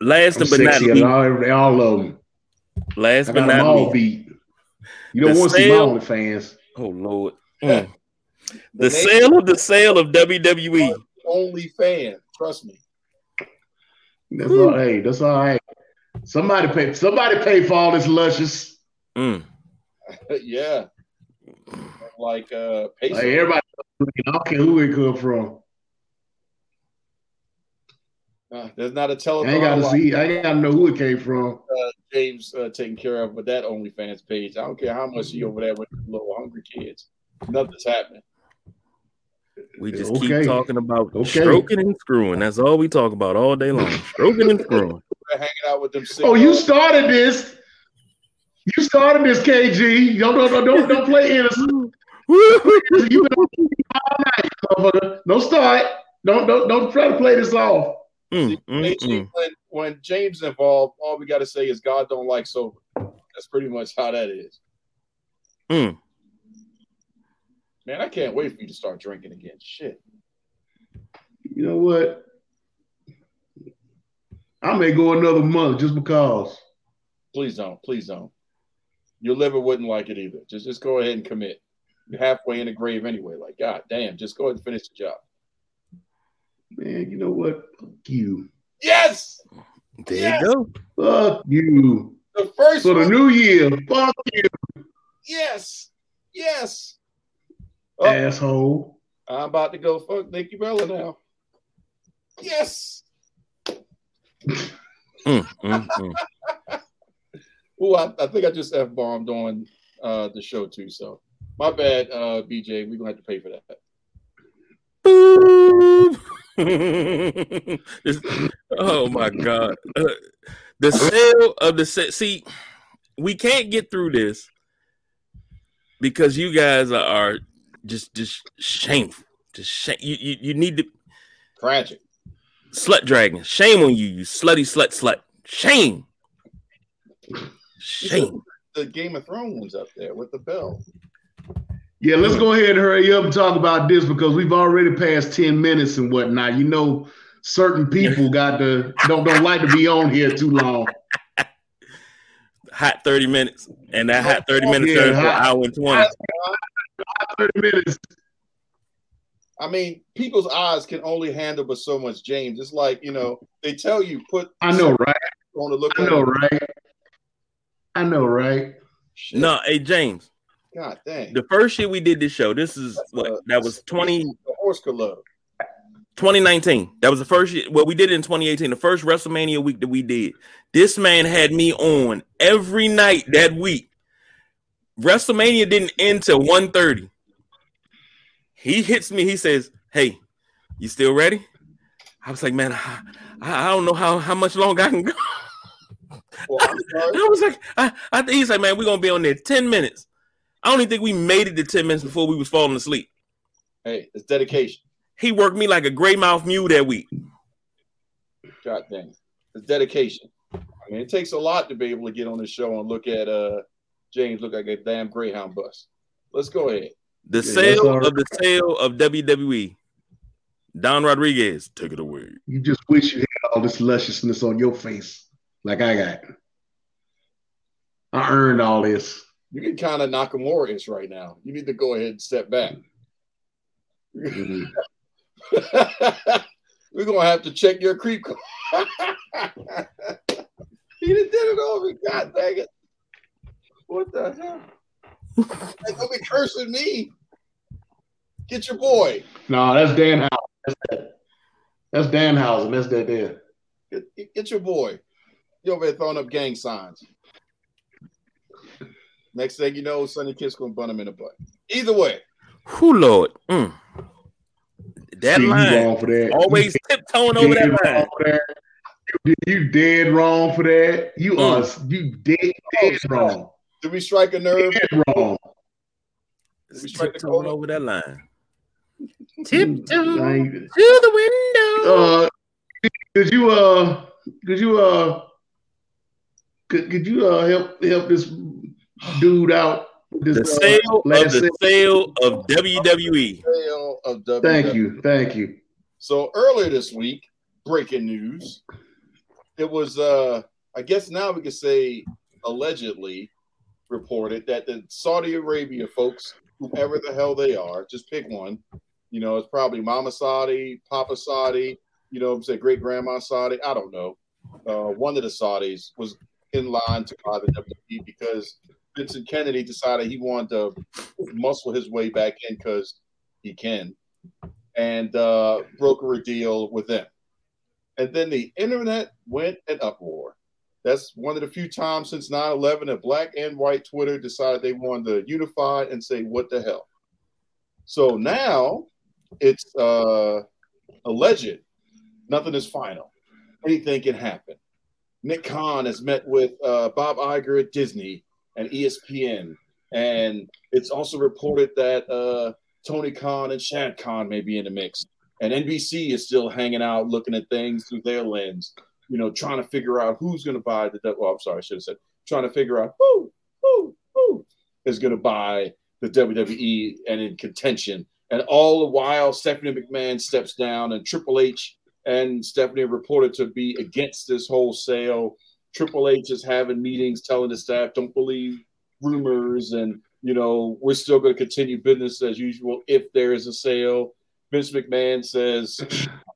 Last I'm but not sexy at least, all, all of them. last I but got them not all least. Beat. You don't The want to see my sale- OnlyFans. Oh Lord. Mm. The name- sale of the sale of. WWE. only fan. Trust me. That's all. Hey, that's all right. Somebody pay. Somebody pay for all this luscious. Mm. [LAUGHS] yeah. Like uh, Pacers. Like everybody, I don't care who it come from. Uh, there's not a I telephone. I ain't got to see. I ain't got to know who it came from. James uh, taking care of with that OnlyFans page. I don't care how much he over there with little hungry kids. Nothing's happening. We just Okay. keep talking about Okay. stroking and screwing. That's all we talk about all day long. Stroking and screwing. Hanging out with them. Oh, you started this. You started this, KG. Don't don't don't don't, don't play innocent. [LAUGHS] You been on TV all night, motherfucker. Don't start. Don't don't don't try to play this off. Mm, mm, Hey, mm. When, when James involved, all we got to say is God don't like sober. That's pretty much how that is. Mm. Man, I can't wait for you to start drinking again. Shit. You know what? I may go another month just because. Please don't. Please don't. Your liver wouldn't like it either. Just just go ahead and commit. You're halfway in the grave anyway. Like, God damn, just go ahead and finish the job. Man, you know what? Fuck you. Yes! There Yes! you go. Fuck you. The first For the new year. Fuck you. Yes. Yes. Oh, Asshole. I'm about to go fuck Nikki Bella now. Yes. Mm, mm, mm. Oh, I, I think I just f bombed on uh, the show too. So my bad, uh, BJ. We're gonna have to pay for that. [LAUGHS] Oh my god. Uh, the sale of the set. See, we can't get through this because you guys are, are just just shameful. Just shame. You, you you need to Tragic. slut dragon. Shame on you, you slutty slut slut. Shame. Shame. The Game of Thrones up there with the bell. Yeah, let's go ahead and hurry up and talk about this because we've already passed 10 minutes and whatnot. You know, certain people [LAUGHS] got to don't don't like to be on here too long. Hot 30 minutes. And that hot 30 minutes Yeah, turned to hot. hour and 20. 30 minutes. I mean, people's eyes can only handle but so much. James, it's like you know they tell you put I know, right? on to look I know, right? I know, right? Shit. No, hey James. God dang. The first year we did this show, this is what that was 20, The horse love. 2019. That was the first year. Well, we did it in 2018, the first WrestleMania week that we did. This man had me on every night that week. WrestleMania didn't end till 1:30. He hits me, he says, Hey, you still ready? I was like, Man, I, I don't know how, how much longer I can go. Well, I'm. [LAUGHS] I was like, I, I he's like, Man, we're gonna be on there 10 minutes. I don't even think we made it to 10 minutes before we was falling asleep. hey, it's dedication. He worked me like a gray mouth mule that week. God dang. it. It's dedication. I mean, it takes a lot to be able to get on the show and look at uh James look like a damn Greyhound bus. Let's go ahead. The that's sale all right. of the sale of WWE. Don Rodriguez, take it away. You just wish you had all this lusciousness on your face like I got. I earned all this. You can kind of Nakamura is right now. You need to go ahead and step back. Mhm. [LAUGHS] We're gonna have to check your creep [LAUGHS] he done did it over. God dang it. What the hell? Don't be cursing me. Get your boy. No, that's Danhausen. That's that. That's Danhausen. That's that there. Get, get your boy. You over there throwing up gang signs. Next thing you know, Sonny Kiss gonna bun him in the butt. Either way, Who Lord? Mm. That See, line wrong for that. always tiptoeing You over that line. that. You, you dead wrong for that. You Mm. are you dead dead wrong. did we strike a nerve? Dead wrong. Did we strike the Tiptoeing over that line. Tiptoe I to the window. Uh, could you uh, could you uh, could, could you uh help help this dude out? This, the uh, sale of the sale? sale of. WWE. Sale of WWE. Thank you, thank you. So earlier this week, breaking news. It was uh I guess now we could say allegedly reported that the Saudi Arabia folks, whoever the hell they are, just pick one. You know, it's probably Mama Saudi, Papa Saudi, you know, say great grandma Saudi. I don't know. Uh, one of the Saudis was in line to buy the WWE because Vincent Kennedy decided he wanted to muscle his way back in because he can and uh, broker a deal with them. And then the internet went in uproar. That's one of the few times since 9 11 that black and white Twitter decided they wanted to unify and say, what the hell? So now it's uh, alleged. Nothing is final. Anything can happen. Nick Khan has met with uh, Bob Iger at Disney and ESPN. And it's also reported that uh, Tony Khan and Shad Khan may be in the mix. And NBC is still hanging out, looking at things through their lens, you know, trying to figure out who's going to buy the. Well, I'm sorry, I should have said, trying to figure out who, who, who is going to buy the WWE and in contention. And all the while, Stephanie McMahon steps down, and Triple H and Stephanie reported to be against this whole sale. Triple H is having meetings telling the staff, don't believe rumors, and you know, we're still going to continue business as usual if there is a sale. Vince McMahon says,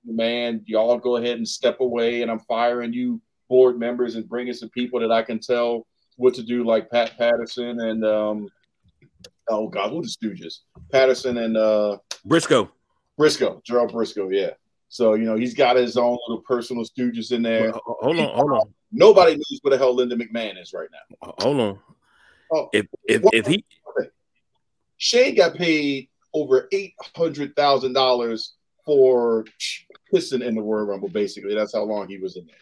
man, y'all go ahead and step away, and I'm firing you board members and bringing some people that I can tell what to do, like Pat Patterson and um, oh God, who the Stooges? Patterson and uh, Brisco. Brisco, Gerald Brisco, yeah. So you know he's got his own little personal Stooges in there. Hold on, hold on, Nobody knows where the hell Linda McMahon is right now. Uh, hold on. Oh, If if if he Shane got paid over eight hundred thousand dollars for pissing in the Royal Rumble. Basically, that's how long he was in there.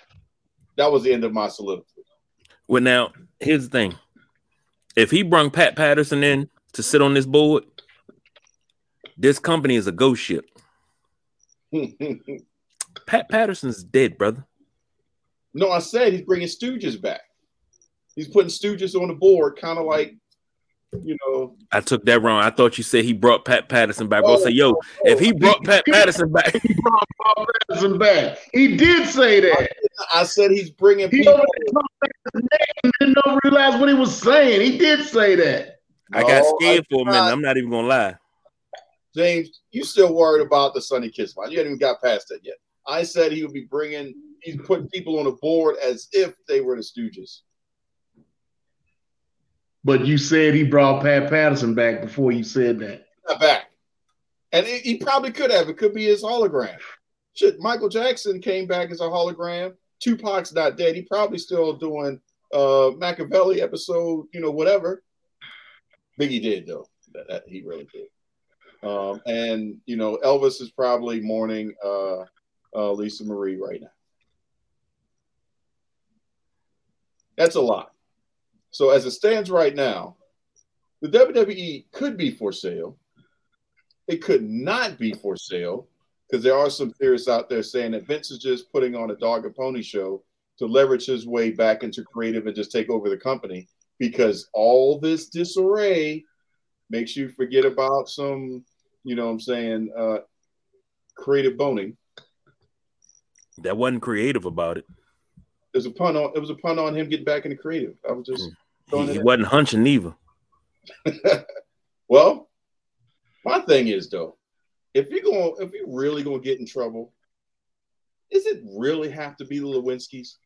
That was the end of my soliloquy. well now here's the thing. If he brung Pat Patterson in to sit on this board, this company is a ghost ship. [LAUGHS] Pat Patterson's dead, brother. No, I said he's bringing Stooges back. He's putting Stooges on the board, kind of like, you know, I took that wrong. I thought you said he brought Pat Patterson back. I say, yo, oh, if he oh, brought Pat Patterson back, He brought Bob Patterson back. He did say that. I said he's bringing He people. over there talking about his name and didn't realize what he was saying. He did say that. I got oh, scared I for a minute. I'm not even gonna lie. James, you still worried about the Sonny Kiss line? You haven't even got past that yet. I said he would be bringing. He's putting people on the board as if they were the Stooges. But you said he brought Pat Patterson back before you said that. Not back, and he he probably could have. It could be his hologram. Shit, Michael Jackson came back as a hologram. Tupac's not dead. He probably still doing uh Machiavelli episode, you know, whatever. Biggie did though. That, that he really did. Um, and you know, Elvis is probably mourning uh, uh, Lisa Marie right now. That's a lot. So as it stands right now, the WWE could be for sale. It could not be for sale because there are some theorists out there saying that Vince is just putting on a dog and pony show to leverage his way back into creative and just take over the company because all this disarray makes you forget about some, you know what I'm saying, uh, creative boning. That wasn't creative about it. There's a pun on it was a pun on him getting back into creative. I was just mm. He, throwing he it wasn't hunching either. [LAUGHS] well, my thing is though, if you're going if you're really gonna get in trouble, does it really have to be the Lewinsky's?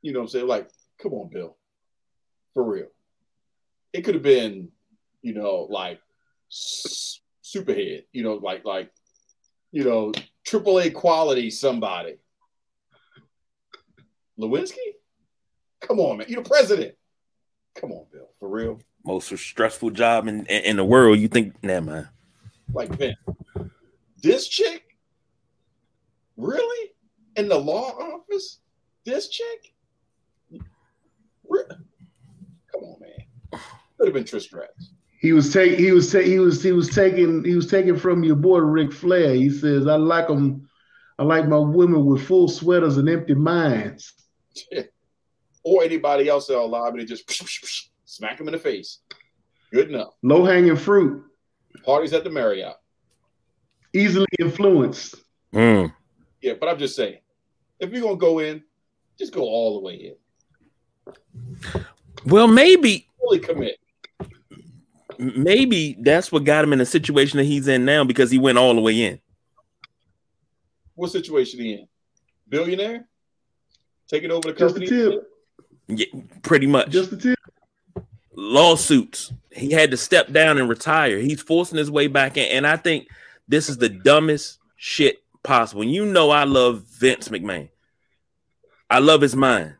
You know what I'm saying? Like, come on, Bill. For real. It could have been, you know, like superhead, you know, like like, you know, triple A quality somebody. Lewinsky? Come on, man. You're the president. Come on, Bill. For real. Most stressful job in, in, in the world. You think, nah, man. Like, Vince, this chick? Really? In the law office? This chick? Re- Come on, man. Could have been Trish Stratus. He was taking. He was ta- He was. He was taking. He was taking from your boy Ric Flair. He says, "I like them. I like my women with full sweaters and empty minds." Or anybody else that alive and they just smack him in the face. Good enough. Low hanging fruit, Parties at the Marriott. easily influenced. Mm. Yeah, but I'm just saying, if you're gonna go in, just go all the way in. Well, maybe Fully commit. maybe that's what got him in the situation that he's in now because he went all the way in. What situation he in? Billionaire? Taking over the Just a company? tip. Yeah, pretty much. Just a tip. Lawsuits. He had to step down and retire. He's forcing his way back in. And I think this is the dumbest shit possible. And you know I love Vince McMahon. I love his mind.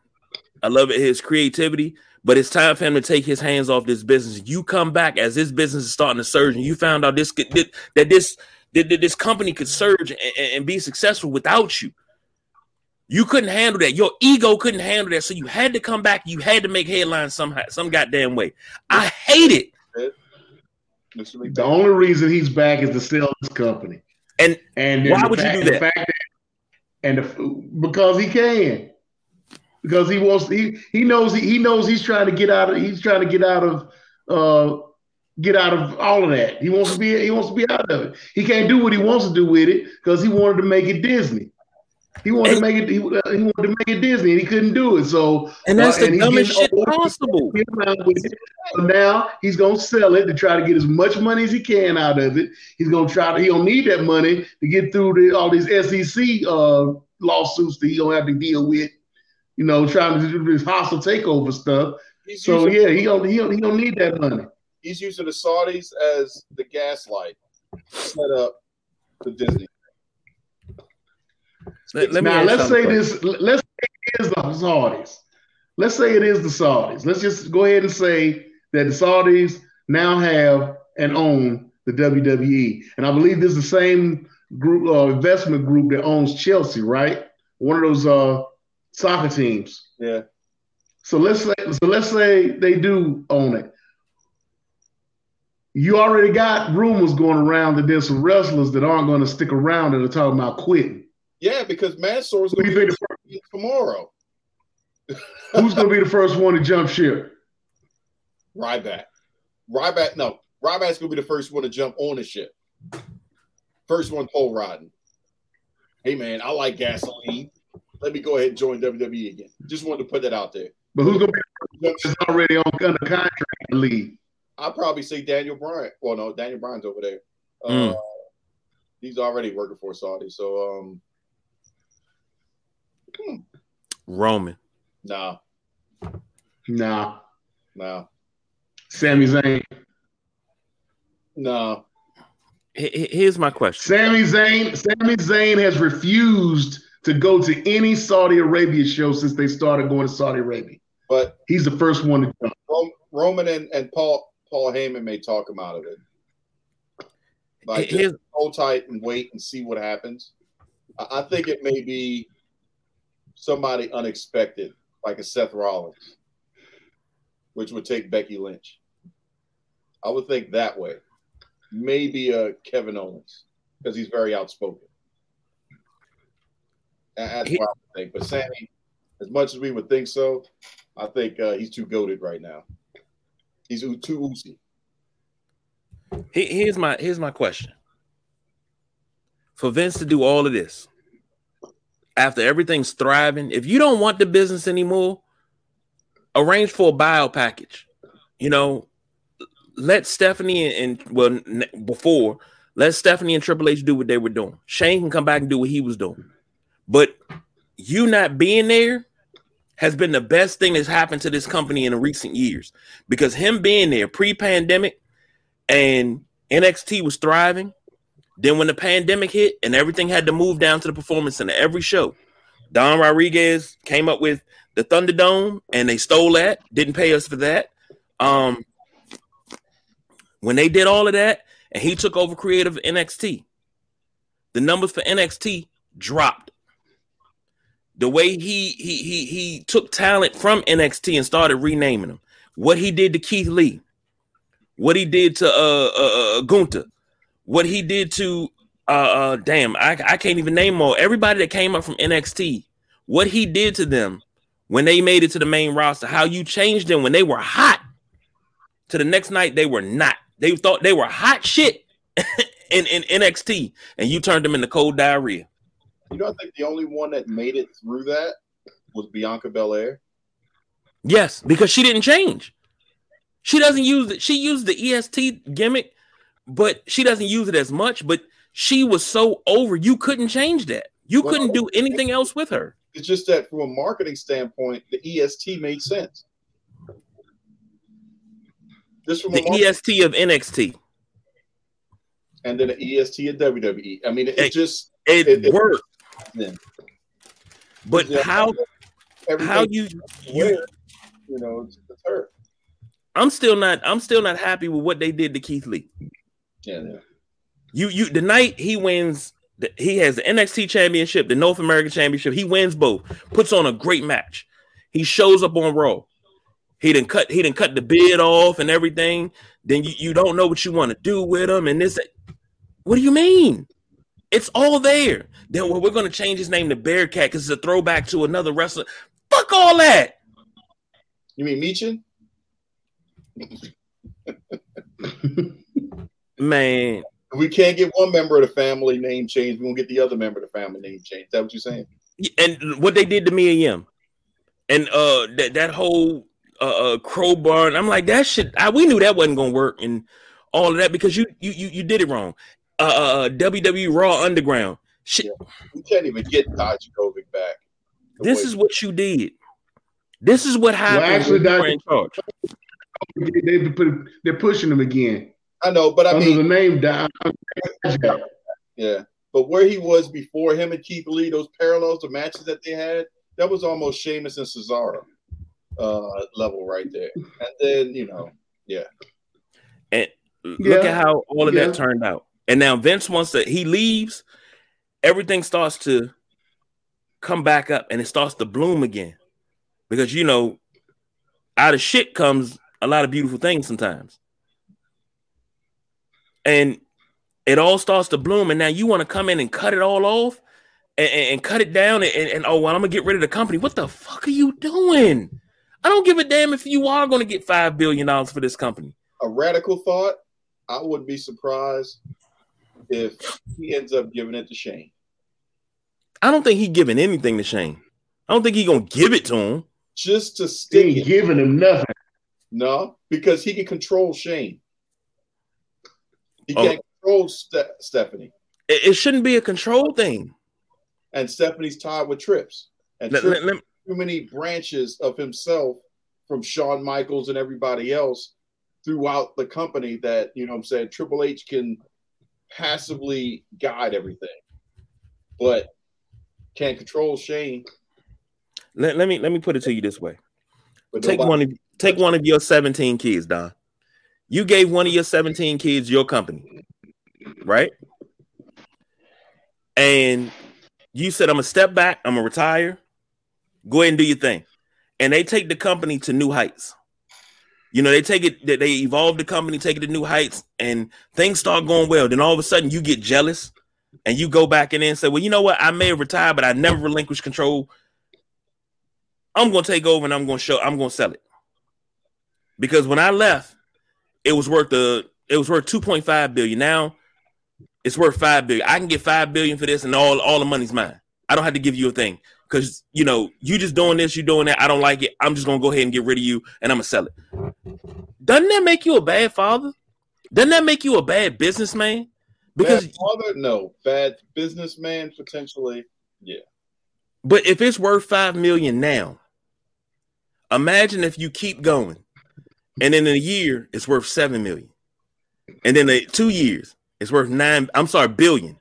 I love his creativity. But it's time for him to take his hands off this business. You come back as this business is starting to surge, and you found out this could, that that this that, that this company could surge and, and be successful without you. You couldn't handle that. Your ego couldn't handle that. So you had to come back. You had to make headlines somehow, some goddamn way. I hate it. The only reason he's back is to sell this company. And And Why the would you fact- do the that? fact that- and the, because he can, because he wants. He he knows he, he knows he's trying to get out of. He's trying to get out of. Uh, get out of all of that. He wants to be. He wants to be out of it. He can't do what he wants to do with it because he wanted to make it Disney. He wanted to make it. He, uh, he wanted to make it Disney, and he couldn't do it. So and that's uh, the and dumbest shit old. possible. Get around with it. So now he's gonna sell it to try to get as much money as he can out of it. He's gonna try to. He don't need that money to get through the, all these SEC uh, lawsuits that he gonna have to deal with. You know, trying to do this hostile takeover stuff. He's So using, yeah, he don't. He don't. He don't need that money. he's using the Saudis as the gaslight set up the Disney. Let, let me now ask let's say this. Let's say it is the Saudis. Let's say it is the Saudis. Let's just go ahead and say that the Saudis now have and own the WWE, and I believe this is the same group uh, investment group that owns Chelsea, right? One of those uh, soccer teams. Yeah. So let's say so let's say they do own it. You already got rumors going around that there's some wrestlers that aren't going to stick around that are talking about quitting. Yeah, because Mansoor's Who going do you to think be tomorrow. [LAUGHS] Who's going to be the first one to jump ship? Ryback. Ryback, no. Ryback's going to be the first one to jump on the ship. First one pole riding. Hey, man, I like gasoline. Let me go ahead and join WWE again. Just wanted to put that out there. But who's going to be the first one that's already on under contract to leave? I'll probably say Daniel Bryan. Well, no, Daniel Bryan's over there. Uh, Mm. He's already working for Saudi. So, um, Roman. No. No. No. Sami Zayn. nah. H- h- Here's my question. Sami Zayn. Sami Zayn has refused to go to any Saudi Arabia show since they started going to Saudi Arabia. But He's the first one to jump. Roman and, and Paul Paul Heyman may talk him out of it. Like, H- hold tight and wait and see what happens. I, I think it may be somebody unexpected, like a Seth Rollins, which would take Becky Lynch. I would think that way. Maybe a Kevin Owens because he's very outspoken. That's He- what I would think. But Sami, as much as we would think so, I think uh, he's too goaded right now. He's too oozy. here's my here's my question. For Vince to do all of this after everything's thriving, if you don't want the business anymore, arrange for a buyout package. You know, let Stephanie and, and well before let Stephanie and Triple H do what they were doing. Shane can come back and do what he was doing. But you not being there has been the best thing that's happened to this company in recent years because him being there pre-pandemic and NXT was thriving. Then when the pandemic hit and everything had to move down to the performance center every show, Don Rodriguez came up with the Thunderdome and they stole that, didn't pay us for that. Um, when they did all of that and he took over creative NXT, the numbers for NXT dropped. The way he he he he took talent from NXT and started renaming them. What he did to Keith Lee, what he did to uh, uh, uh Gunther, what he did to uh, uh damn, I, I can't even name all everybody that came up from NXT, what he did to them when they made it to the main roster, how you changed them when they were hot to the next night they were not. They thought they were hot shit [LAUGHS] in, in NXT, and you turned them into cold diarrhea. You know, I think the only one that made it through that was Bianca Belair. Yes, because she didn't change. She doesn't use it. She used the EST gimmick, but she doesn't use it as much. But she was so over, you couldn't change that. You Well, couldn't do anything else with her. It's just that from a marketing standpoint, the EST made sense. This from The a mar- EST of NXT, and then the EST at WWE. I mean, it, Hey, just it, It- it- worked. Yeah. But Yeah, how how you you you know it's, it's her. I'm still not I'm still not happy with what they did to Keith Lee. Yeah, yeah. You you the night he wins, the, he has the NXT championship, the North American championship. He wins both, puts on a great match. He shows up on Raw. He didn't cut he didn't cut the bid off and everything. Then you, you don't know what you want to do with him. And this what do you mean? It's all there. Then well, we're gonna change his name to Bearcat because it's a throwback to another wrestler. Fuck all that. You mean Meechin? [LAUGHS] Man, If we can't get one member of the family name changed, we're gonna get the other member of the family name changed. Is that what you're saying? and what they did to me and Yim, and uh that that whole uh, uh crowbar, and I'm like that shit. I, we knew that wasn't gonna work, and all of that because you you you, you did it wrong. Uh, uh WWE Raw Underground. Shit, We can't even get Dijakovic back. This is what you did. This is what happened Well, actually, when you were in charge. they, they put, they're pushing him again. I know, but I under mean, the name Don. yeah. But where he was before him and Keith Lee, those parallels, the matches that they had, that was almost Sheamus and Cesaro uh, level right there. And then you know, yeah. And look Yeah. at how all of Yeah. that turned out. And now Vince wants to he leaves, everything starts to come back up and it starts to bloom again. Because you know, out of shit comes a lot of beautiful things sometimes. And it all starts to bloom, and now you want to come in and cut it all off and, and- and cut it down and, and, and, oh well, I'm gonna get rid of the company. What the fuck are you doing? I don't give a damn if you are gonna get five billion dollars for this company. A radical thought. I wouldn't be surprised if he ends up giving it to Shane. I don't think he giving anything to Shane. I don't think he gonna give it to him. Just to They stick ain't it. giving him nothing. No, because he can control Shane. He Oh. can't control Ste- Stephanie. It, it shouldn't be a control thing. And Stephanie's tied with Trips. And Let- Trips let- let- too many branches of himself from Shawn Michaels and everybody else throughout the company that, you know what I'm saying, Triple H can passively guide everything, but can't control Shane. let, let me let me put it to you this way. But Take nobody- one of take one of your 17 kids, Don. You gave one of your 17 kids your company, right? And you said, I'm gonna step back, I'm gonna retire, go ahead and do your thing. And they take the company to new heights. You know, they take it, they- evolve the company, take it to new heights, and things start going well. Then all of a sudden you get jealous and you go back and say, Well, you know what? I may have retired, but I never relinquished control. I'm gonna take over and I'm gonna show, I'm gonna sell it. Because when I left, it was worth the it was worth 2.5 billion. Now it's worth five billion. I can get five billion for this, and all all the money's mine. I don't have to give you a thing because you know you just doing this, you doing that. I don't like it. I'm just gonna go ahead and get rid of you, and I'm gonna sell it. Doesn't that make you a bad father? Doesn't that make you a bad businessman? Because bad father, no, bad businessman potentially. Yeah. But if it's worth five million now, imagine if you keep going, and then in a year it's worth seven million, and then in two years it's worth nine. I'm sorry, billion,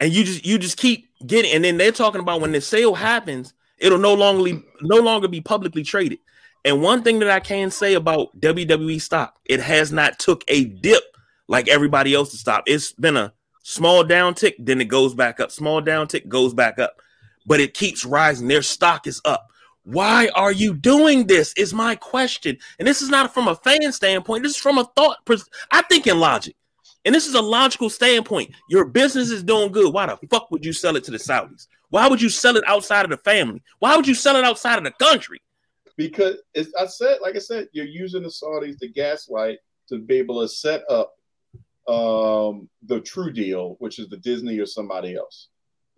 and you just you just keep getting, and then they're talking about when the sale happens, it'll no longer no longer be publicly traded. And one thing that I can say about WWE stock, it has not took a dip like everybody else's stock. It's been a small down tick, then it goes back up. Small down tick goes back up but it keeps rising. Their stock is up. Why are you doing this? Is my question. And this is not from a fan standpoint. This is from a thought. I think in logic. And this is a logical standpoint. Your business is doing good. Why the fuck would you sell it to the Saudis? Why would you sell it outside of the family? Why would you sell it outside of the country? Because I said, like I said, you're using the Saudis to gaslight to be able to set up um, the true deal, which is the Disney or somebody else.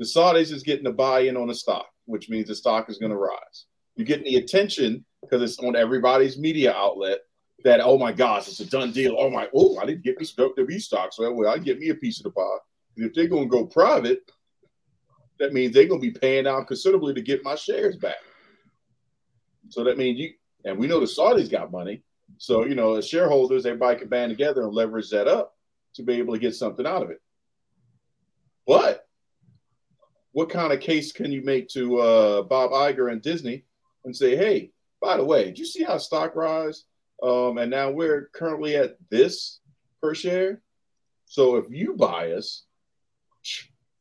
The Saudis is getting the buy-in on the stock, which means the stock is going to rise. You're getting the attention because it's on everybody's media outlet that oh my gosh, it's a done deal. Oh my, oh I didn't get me some WWE stock, so well I get me a piece of the pie. And if they're going to go private, that means they're going to be paying out considerably to get my shares back. So that means you, and we know the Saudis got money. So, you know, as shareholders, everybody can band together and leverage that up to be able to get something out of it. But what kind of case can you make to uh, Bob Iger and Disney and say, hey, by the way, did you see how stock rise? Um, and now we're currently at this per share. So if you buy us,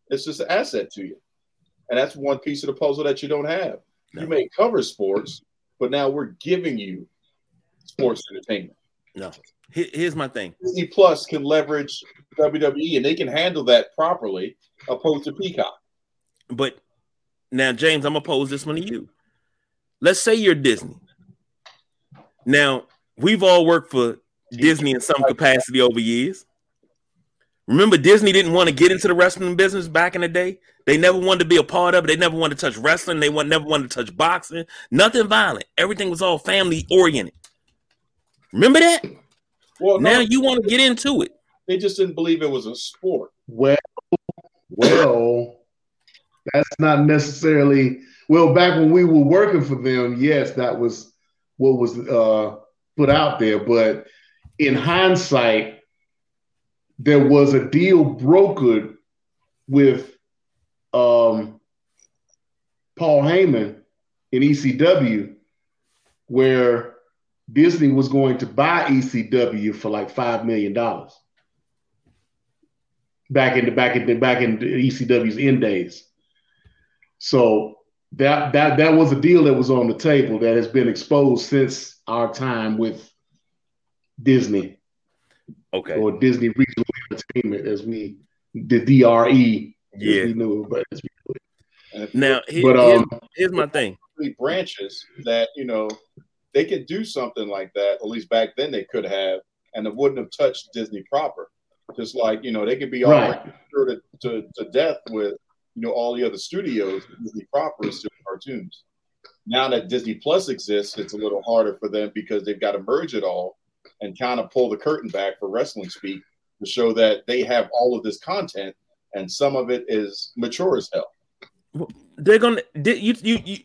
it's just an asset to you. And that's one piece of the puzzle that you don't have. No. You may cover sports, but now we're giving you sports entertainment. No. Here's my thing. Disney Plus can leverage WWE and they can handle that properly, opposed to Peacock. But now, James, I'm gonna pose this one to you. Let's say you're Disney. Now, we've all worked for Disney in some capacity over years. Remember, Disney didn't want to get into the wrestling business back in the day. They never wanted to be a part of it. They never wanted to touch wrestling. They want, never wanted to touch boxing. Nothing violent. Everything was all family oriented. Remember that? Well, no, Now you want to get into it. they just didn't believe it was a sport. Well, well, that's not necessarily. Well, back when we were working for them, yes, that was what was uh put out there. But in hindsight, there was a deal brokered with um, Paul Heyman in ECW where Disney was going to buy ECW for like five million dollars back in the back in the back in the ECW's end days. So that that that was a deal that was on the table that has been exposed since our time with Disney. Okay. Or Disney Regional Entertainment as we the DRE. Yeah. we knew, but as we Now, here- But, here's, um, here's my thing. branches that you know they could do something like that. At least back then they could have, and it wouldn't have touched Disney proper. Just like you know they could be all Right. sure to, to, to death with you know all the other studios. Disney proper is still cartoons. Now that Disney Plus exists, it's a little harder for them because they've got to merge it all and kind of pull the curtain back for wrestling speak to show that they have all of this content and some of it is mature as hell. They're gonna you you you.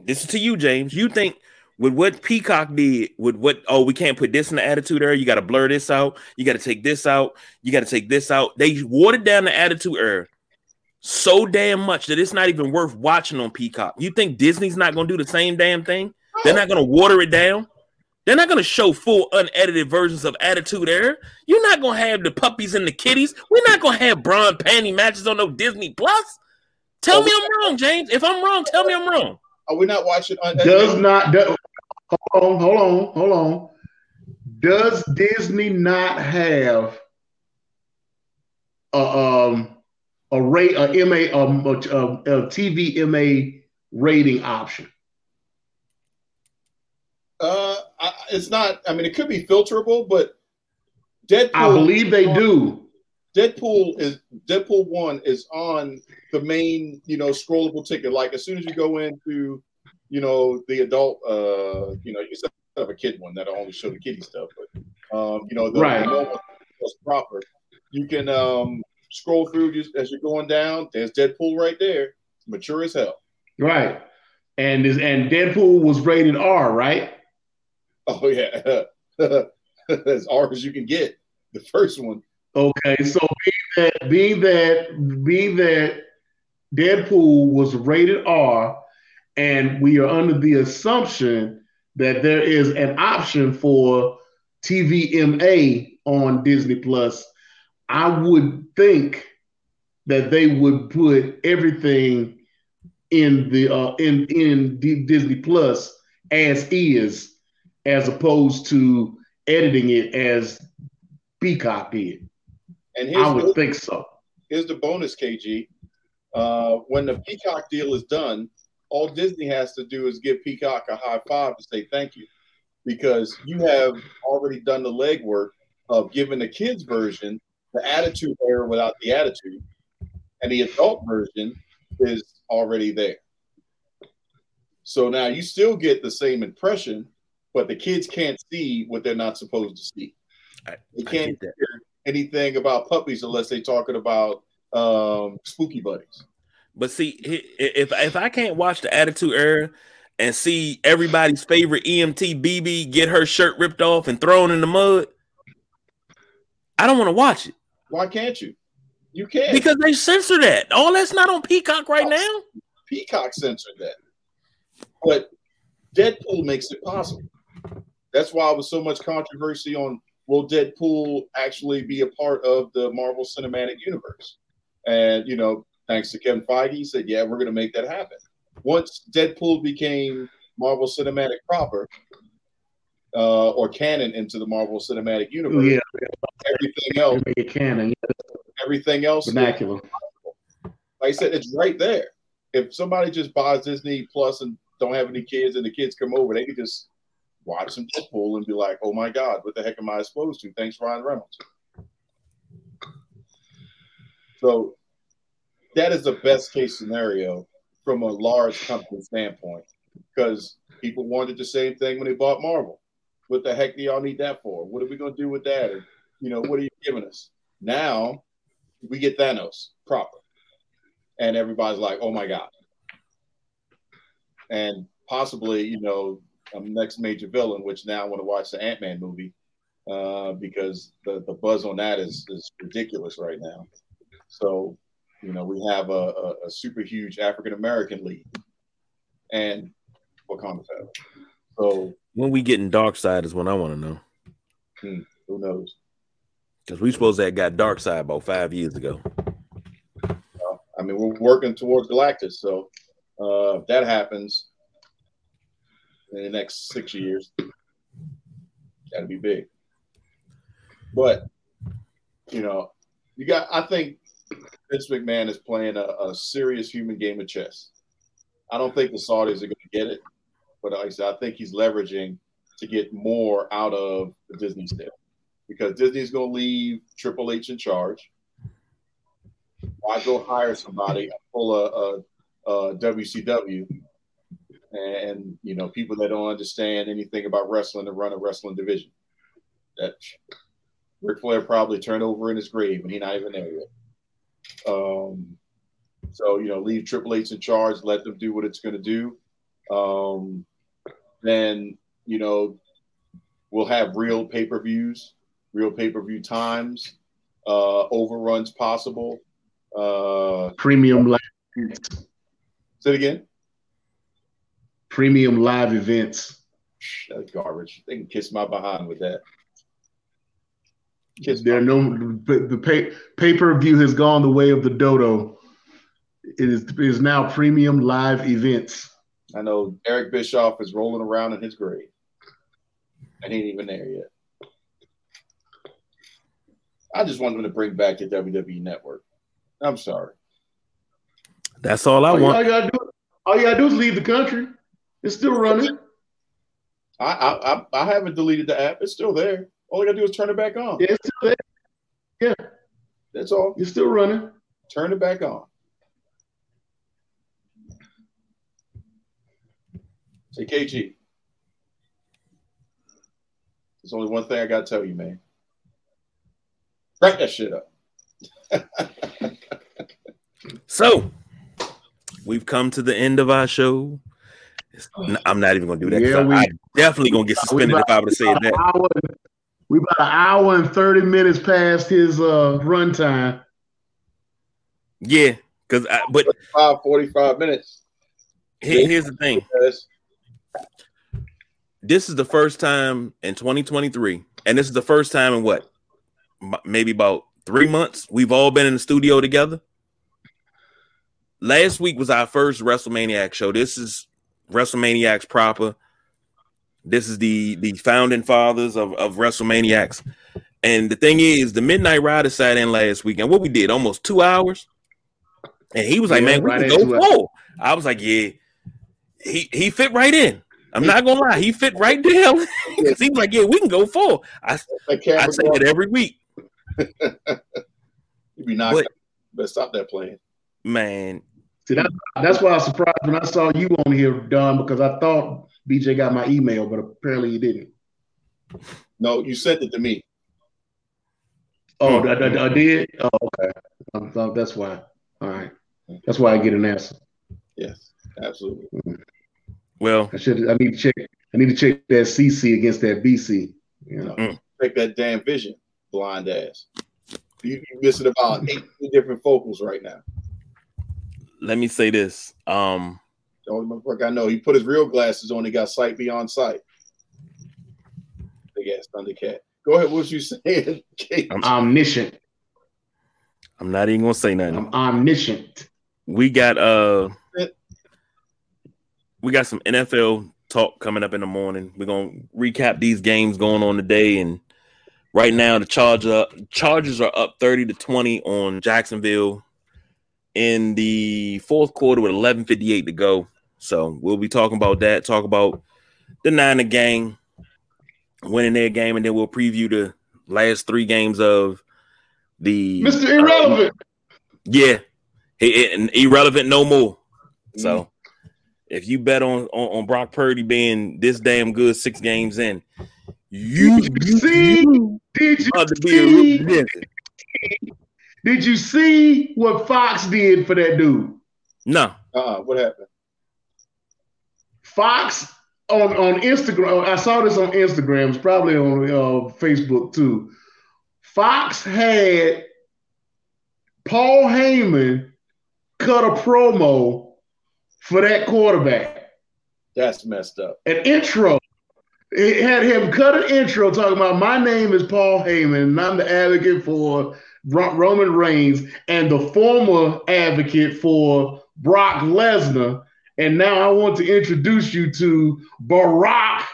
This is to you, James. You think with what Peacock did, with what oh we can't put this in the attitude era. You got to blur this out. You got to take this out. You got to take this out. They watered down the attitude era so damn much that it's not even worth watching on Peacock. You think Disney's not gonna do the same damn thing? They're not gonna water it down. They're not gonna show full unedited versions of Attitude Era. You're not gonna have the puppies and the kitties. We're not gonna have brawn panty matches on no Disney Plus. Tell Oh, me I'm wrong, James. If I'm wrong, tell me I'm wrong. Are we not watching? Un- does not do, hold on, hold on, hold on. Does Disney not have a um a rate a MA um, a, a, a TV MA rating option? Uh, I, it's not. I mean, it could be filterable, but Deadpool. I believe they do. Deadpool is Deadpool one is on the main, you know, scrollable ticket. Like as soon as you go into, you know, the adult, uh, you know, you set up a kid one that'll only show the kiddie stuff, but um, you know, the, Right. the normal proper. You can um scroll through just as you're going down. There's Deadpool right there, mature as hell. Right. And is and Deadpool was rated R, right? Oh [LAUGHS] yeah, [LAUGHS] as R as you can get. The first one. Okay, so being that being that being that Deadpool was rated R, and we are under the assumption that there is an option for TVMA on Disney Plus, I would think that they would put everything in the uh, in in D- Disney Plus as is, as opposed to editing it as Peacock did. And I the- would think so. here's the bonus, KG. Uh, when the Peacock deal is done, all Disney has to do is give Peacock a high five to say thank you, because you have already done the legwork of giving the kids version the attitude era without the attitude, and the adult version is already there. So now you still get the same impression, but the kids can't see what they're not supposed to see. I- They can't hear anything about puppies unless they're talking about um, spooky buddies. But see, if if I can't watch the Attitude Era and see everybody's favorite EMT BB get her shirt ripped off and thrown in the mud, I don't want to watch it Why can't you? You can. because they censor that. All that's not on Peacock right oh, now. Peacock censored that. But Deadpool makes it possible. That's why there was so much controversy on will Deadpool actually be a part of the Marvel Cinematic Universe? And, you know, thanks to Kevin Feige, he said, yeah, we're going to make that happen. Once Deadpool became Marvel Cinematic proper, uh, or canon into the Marvel Cinematic Universe, Yeah, everything else, make it canon, everything else vernacular. like I said, it's right there. If somebody just buys Disney Plus and don't have any kids, and the kids come over, they can just watch some Deadpool and be like, "Oh my God, what the heck am I exposed to?" Thanks, Ryan Reynolds. So that is the best case scenario from a large company standpoint, because people wanted the same thing when they bought Marvel. What the heck do y'all need that for? What are we going to do with that? You know, what are you giving us now? We get Thanos proper and everybody's like, "Oh my god!" And possibly, you know, um, next major villain, which now I want to watch the Ant Man movie uh, because the, the buzz on that is, is ridiculous right now. So, you know, we have a, a, a super huge African American lead and Wakanda Forever. So, when we getting Darkseid is what I want to know. hmm, who knows? Because we supposed to have got Darkseid about five years ago. I mean, we're working towards Galactus. So, uh, if that happens in the next six years, that'd be big. But, you know, you got, I think Vince McMahon is playing a, a serious human game of chess. I don't think the Saudis are going to get it, but like I said, I think he's leveraging to get more out of the Disney sale because Disney's going to leave Triple H in charge. Why go hire somebody pull a, a, a WCW and you know people that don't understand anything about wrestling to run a wrestling division? That Ric Flair probably turned over in his grave and he's not even there yet. Um, so you know, leave Triple H in charge, let them do what it's going to do. Um, then you know, we'll have real pay per views, real pay per view times, uh, overruns possible. Uh, Premium live, say it again. premium live events. That's garbage. They can kiss my behind with that. Kiss There no the, the pay pay per view has gone the way of the dodo. It is it is now premium live events. I know Eric Bischoff is rolling around in his grave, and he ain't even there yet. I just want them to bring back the WWE Network. I'm sorry. That's all I All you, all want. you gotta do, all you gotta do is leave the country. It's still running. I, I I I haven't deleted the app. It's still there. All I gotta do is turn it back on. Yeah, it's still there. Yeah, that's all. It's still running. Turn it back on. Say KG. There's only one thing I gotta tell you, man. Crank that shit up. [LAUGHS] So we've come to the end of our show. I'm not even gonna do that. Yeah, we- I definitely gonna get suspended if I would have said About that. an hour, we about an hour and thirty minutes past his uh runtime. Yeah, because but Five forty-five minutes. here- here's the thing. Yes. This is the first time in 2023, and this is the first time in what, maybe about three months we've all been in the studio together. Last week was our first WrestleManiac show. This is WrestleManiacs proper. This is the the founding fathers of, of WrestleManiacs. And the thing is, the Midnight Rider sat in last week, and what we did almost two hours. And he was like, Yeah, "Man, we right can go full." I was like, "Yeah." He he fit right in. I'm not gonna lie, he fit right down because [LAUGHS] he was like, "Yeah, we can go full." I I say it every week, [LAUGHS] You'd be knocked But- out. Stop that playing. man. See, that, that's why I was surprised when I saw you on here, Don, because I thought BJ got my email, but apparently he didn't. No, you sent it to me. Oh, I, I- I did. Oh, okay. Um, so that's why. All right. That's why I get an answer. Yes, absolutely. Well, I should. I need to check. I need to check that CC against that BC. You know. Mm. Take that damn vision, blind ass. You, you missing about [LAUGHS] eight different focals right now. let me say this. Um, The only motherfucker I know, he put his real glasses on. He got sight beyond sight. Big ass Thundercat. Go ahead. What was you [LAUGHS] saying? I'm, Omniscient. I'm not even gonna say nothing. I'm omniscient. we got uh we got some NFL talk coming up in the morning. We're gonna recap these games going on today, and right now the Charger Chargers are up thirty to twenty on Jacksonville in the fourth quarter with eleven fifty eight to go. So we'll be talking about that. Talk about the Niner gang winning their game, and then we'll preview the last three games of the Mr. Irrelevant. yeah, he, he- irrelevant no more. So if you bet on, on on Brock Purdy being this damn good six games in, you, Did you see? Did you about to be a see? Did you see what Fox did for that dude? No, Uh-uh. What happened? Fox on on Instagram. I saw this on Instagram. It's probably on uh, Facebook too. Fox had Paul Heyman cut a promo for that quarterback. That's messed up. An intro. It had him cut an intro talking about my name is Paul Heyman and I'm the advocate for Roman Reigns and the former advocate for Brock Lesnar. And now I want to introduce you to Brock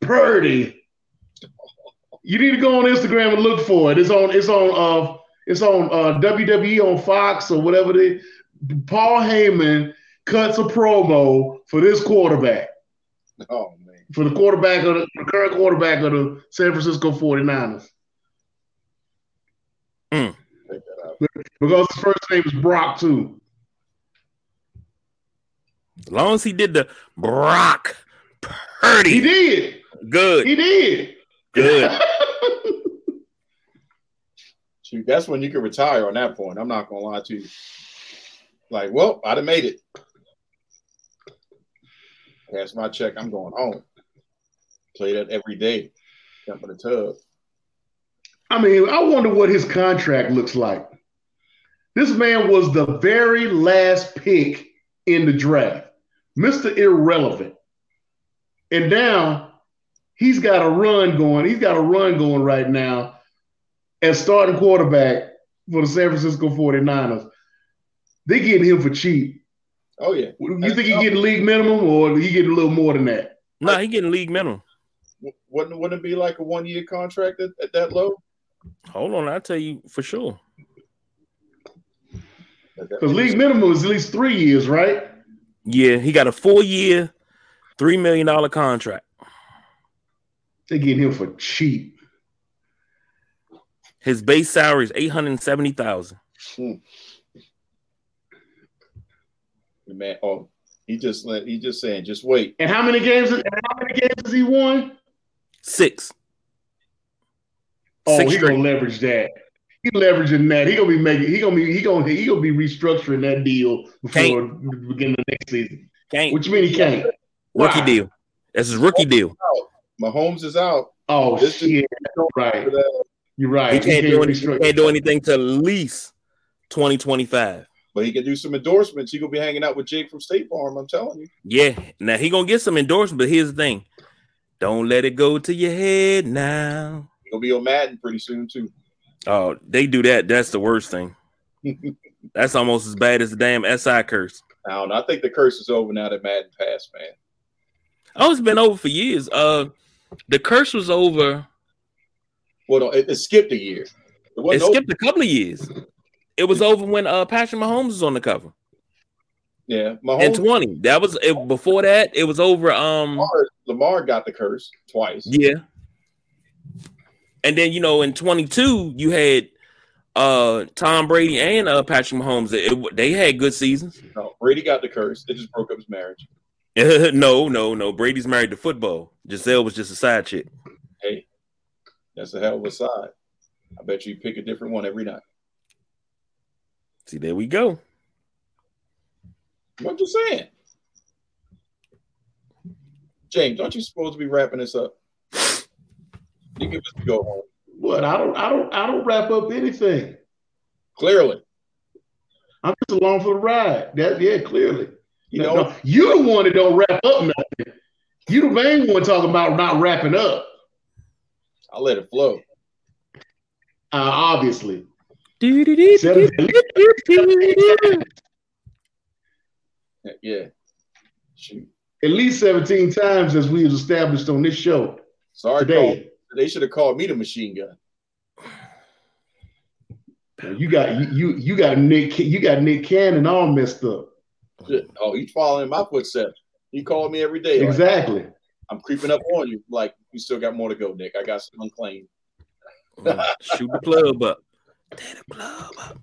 Purdy. You need to go on Instagram and look for it. It's on. It's on. Uh, it's on uh, WWE on Fox or whatever. They, Paul Heyman cuts a promo for this quarterback, Oh man. for the quarterback of the, the current quarterback of the San Francisco 49ers. Check mm. that out. Because his first name is Brock too. As long as he did the Brock Purdy. He did. good, He did. good. [LAUGHS] Shoot, that's when you can retire on that point. I'm not gonna lie to you. Like, well, I'd have made it. Pass my check. I'm going home. Play that every day. Jump in the tub. I mean, I wonder what his contract looks like. This man was the very last pick in the draft, Mr. Irrelevant. And now he's got a run going. He's got a run going right now as starting quarterback for the San Francisco 49ers. They're getting him for cheap. Oh yeah. You think he getting league minimum or he getting a little more than that? No, he getting league minimum. Wouldn't wouldn't it be like a one year contract at, at that low? Hold on, I'll tell you for sure. At Because league minimum is at least three years, right? Yeah, he got a four year, three million dollar contract. They getting him for cheap. His base salary is eight hundred seventy thousand. The man, oh, he just let he just saying, just wait. And how many games? And how many games has he won? Six. Oh, Six he straight. gonna leverage that. He leveraging that. He gonna be making. He gonna be. He gonna. He gonna be restructuring that deal before Can't. the beginning of next season. Can't What you mean he can't? rookie Why? deal. That's his rookie deal. Mahomes is out. Oh This is- shit! Right. Uh, You're right. He can't do, any, he can't do anything to at least 2025. But he can do some endorsements. He gonna be hanging out with Jake from State Farm. I'm telling you. Yeah. Now he gonna get some endorsements. but here's the thing. Don't let it go to your head now. He gonna be on Madden pretty soon too. Oh, they do that. That's the worst thing. [LAUGHS] That's almost as bad as the damn SI curse. I don't know. I think the curse is over now that Madden passed, man. Oh, it's been over for years. Uh, the curse was over. Well, no, it, it skipped a year. It It wasn't over. skipped a couple of years. It was over when uh Patrick Mahomes was on the cover Yeah, in Mahomes. 20. That was it, before that. It was over. Um, Lamar, Lamar got the curse twice. yeah. And then you know in 22 you had uh Tom Brady and uh Patrick Mahomes. It- they had good seasons. No, Brady got the curse. It just broke up his marriage. [LAUGHS] no, no, no. Brady's married to football. Gisele was just a side chick. Hey, that's a hell of a side. I bet you pick a different one every night. See, there we go. What you saying? James, aren't you supposed to be wrapping this up? You give us to go home. What? I don't. I don't. I don't wrap up anything. Clearly. I'm just along for the ride. That yeah, clearly. You No, know, no, you the one that don't wrap up nothing. You the main one talking about not wrapping up. I'll let it flow. Uh, obviously. Yeah. Shoot. At least 17 times as we have established on this show Sorry, Cole. today. They should have called me the machine gun. You got you you, you got Nick you got Nick Cannon all messed up. Shit. Oh, he's following in my footsteps. He called me every day. like, Exactly. I'm creeping up on you. Like, you still got more to go, Nick. I got some unclaimed. Shoot the club up. Tear the club up.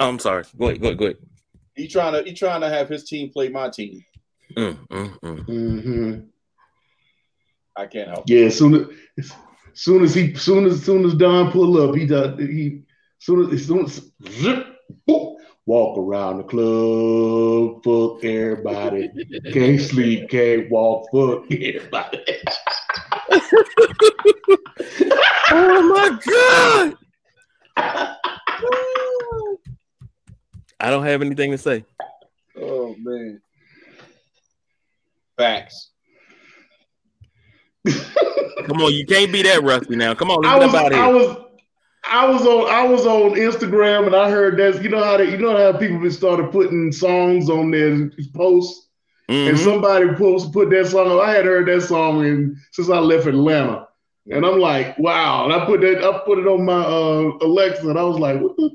Oh, I'm sorry. Go ahead. Go ahead. Go ahead. He trying to he trying to have his team play my team. Mm, mm, mm. hmm I can't help. Yeah, as soon as soon as he soon as soon as Don pull up, he does he soon as, as soon as zip, boop, Walk around the club, fuck everybody. [LAUGHS] Can't sleep, can't walk, fuck everybody. [LAUGHS] Oh my god! I don't have anything to say. Oh man. Facts. Come on, you can't be that rusty now. Come on, I was, I here. was, I was on, I was on Instagram, and I heard that you know how they, you know how people been started putting songs on their posts, and Mhm. somebody post put that song. on. I had heard that song in, since I left Atlanta, and I'm like, wow. And I put that, I put it on my uh, Alexa, and I was like, what the?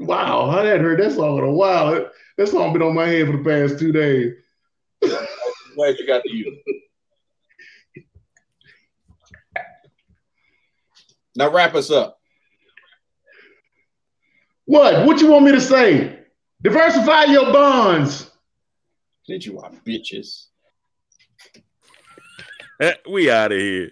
Wow, I hadn't heard that song in a while. That, that song been on my head for the past two days. [LAUGHS] Glad you got to use. it. Now wrap us up. What? What you want me to say? Diversify your bonds. Did you are bitches? Eh, we out of here.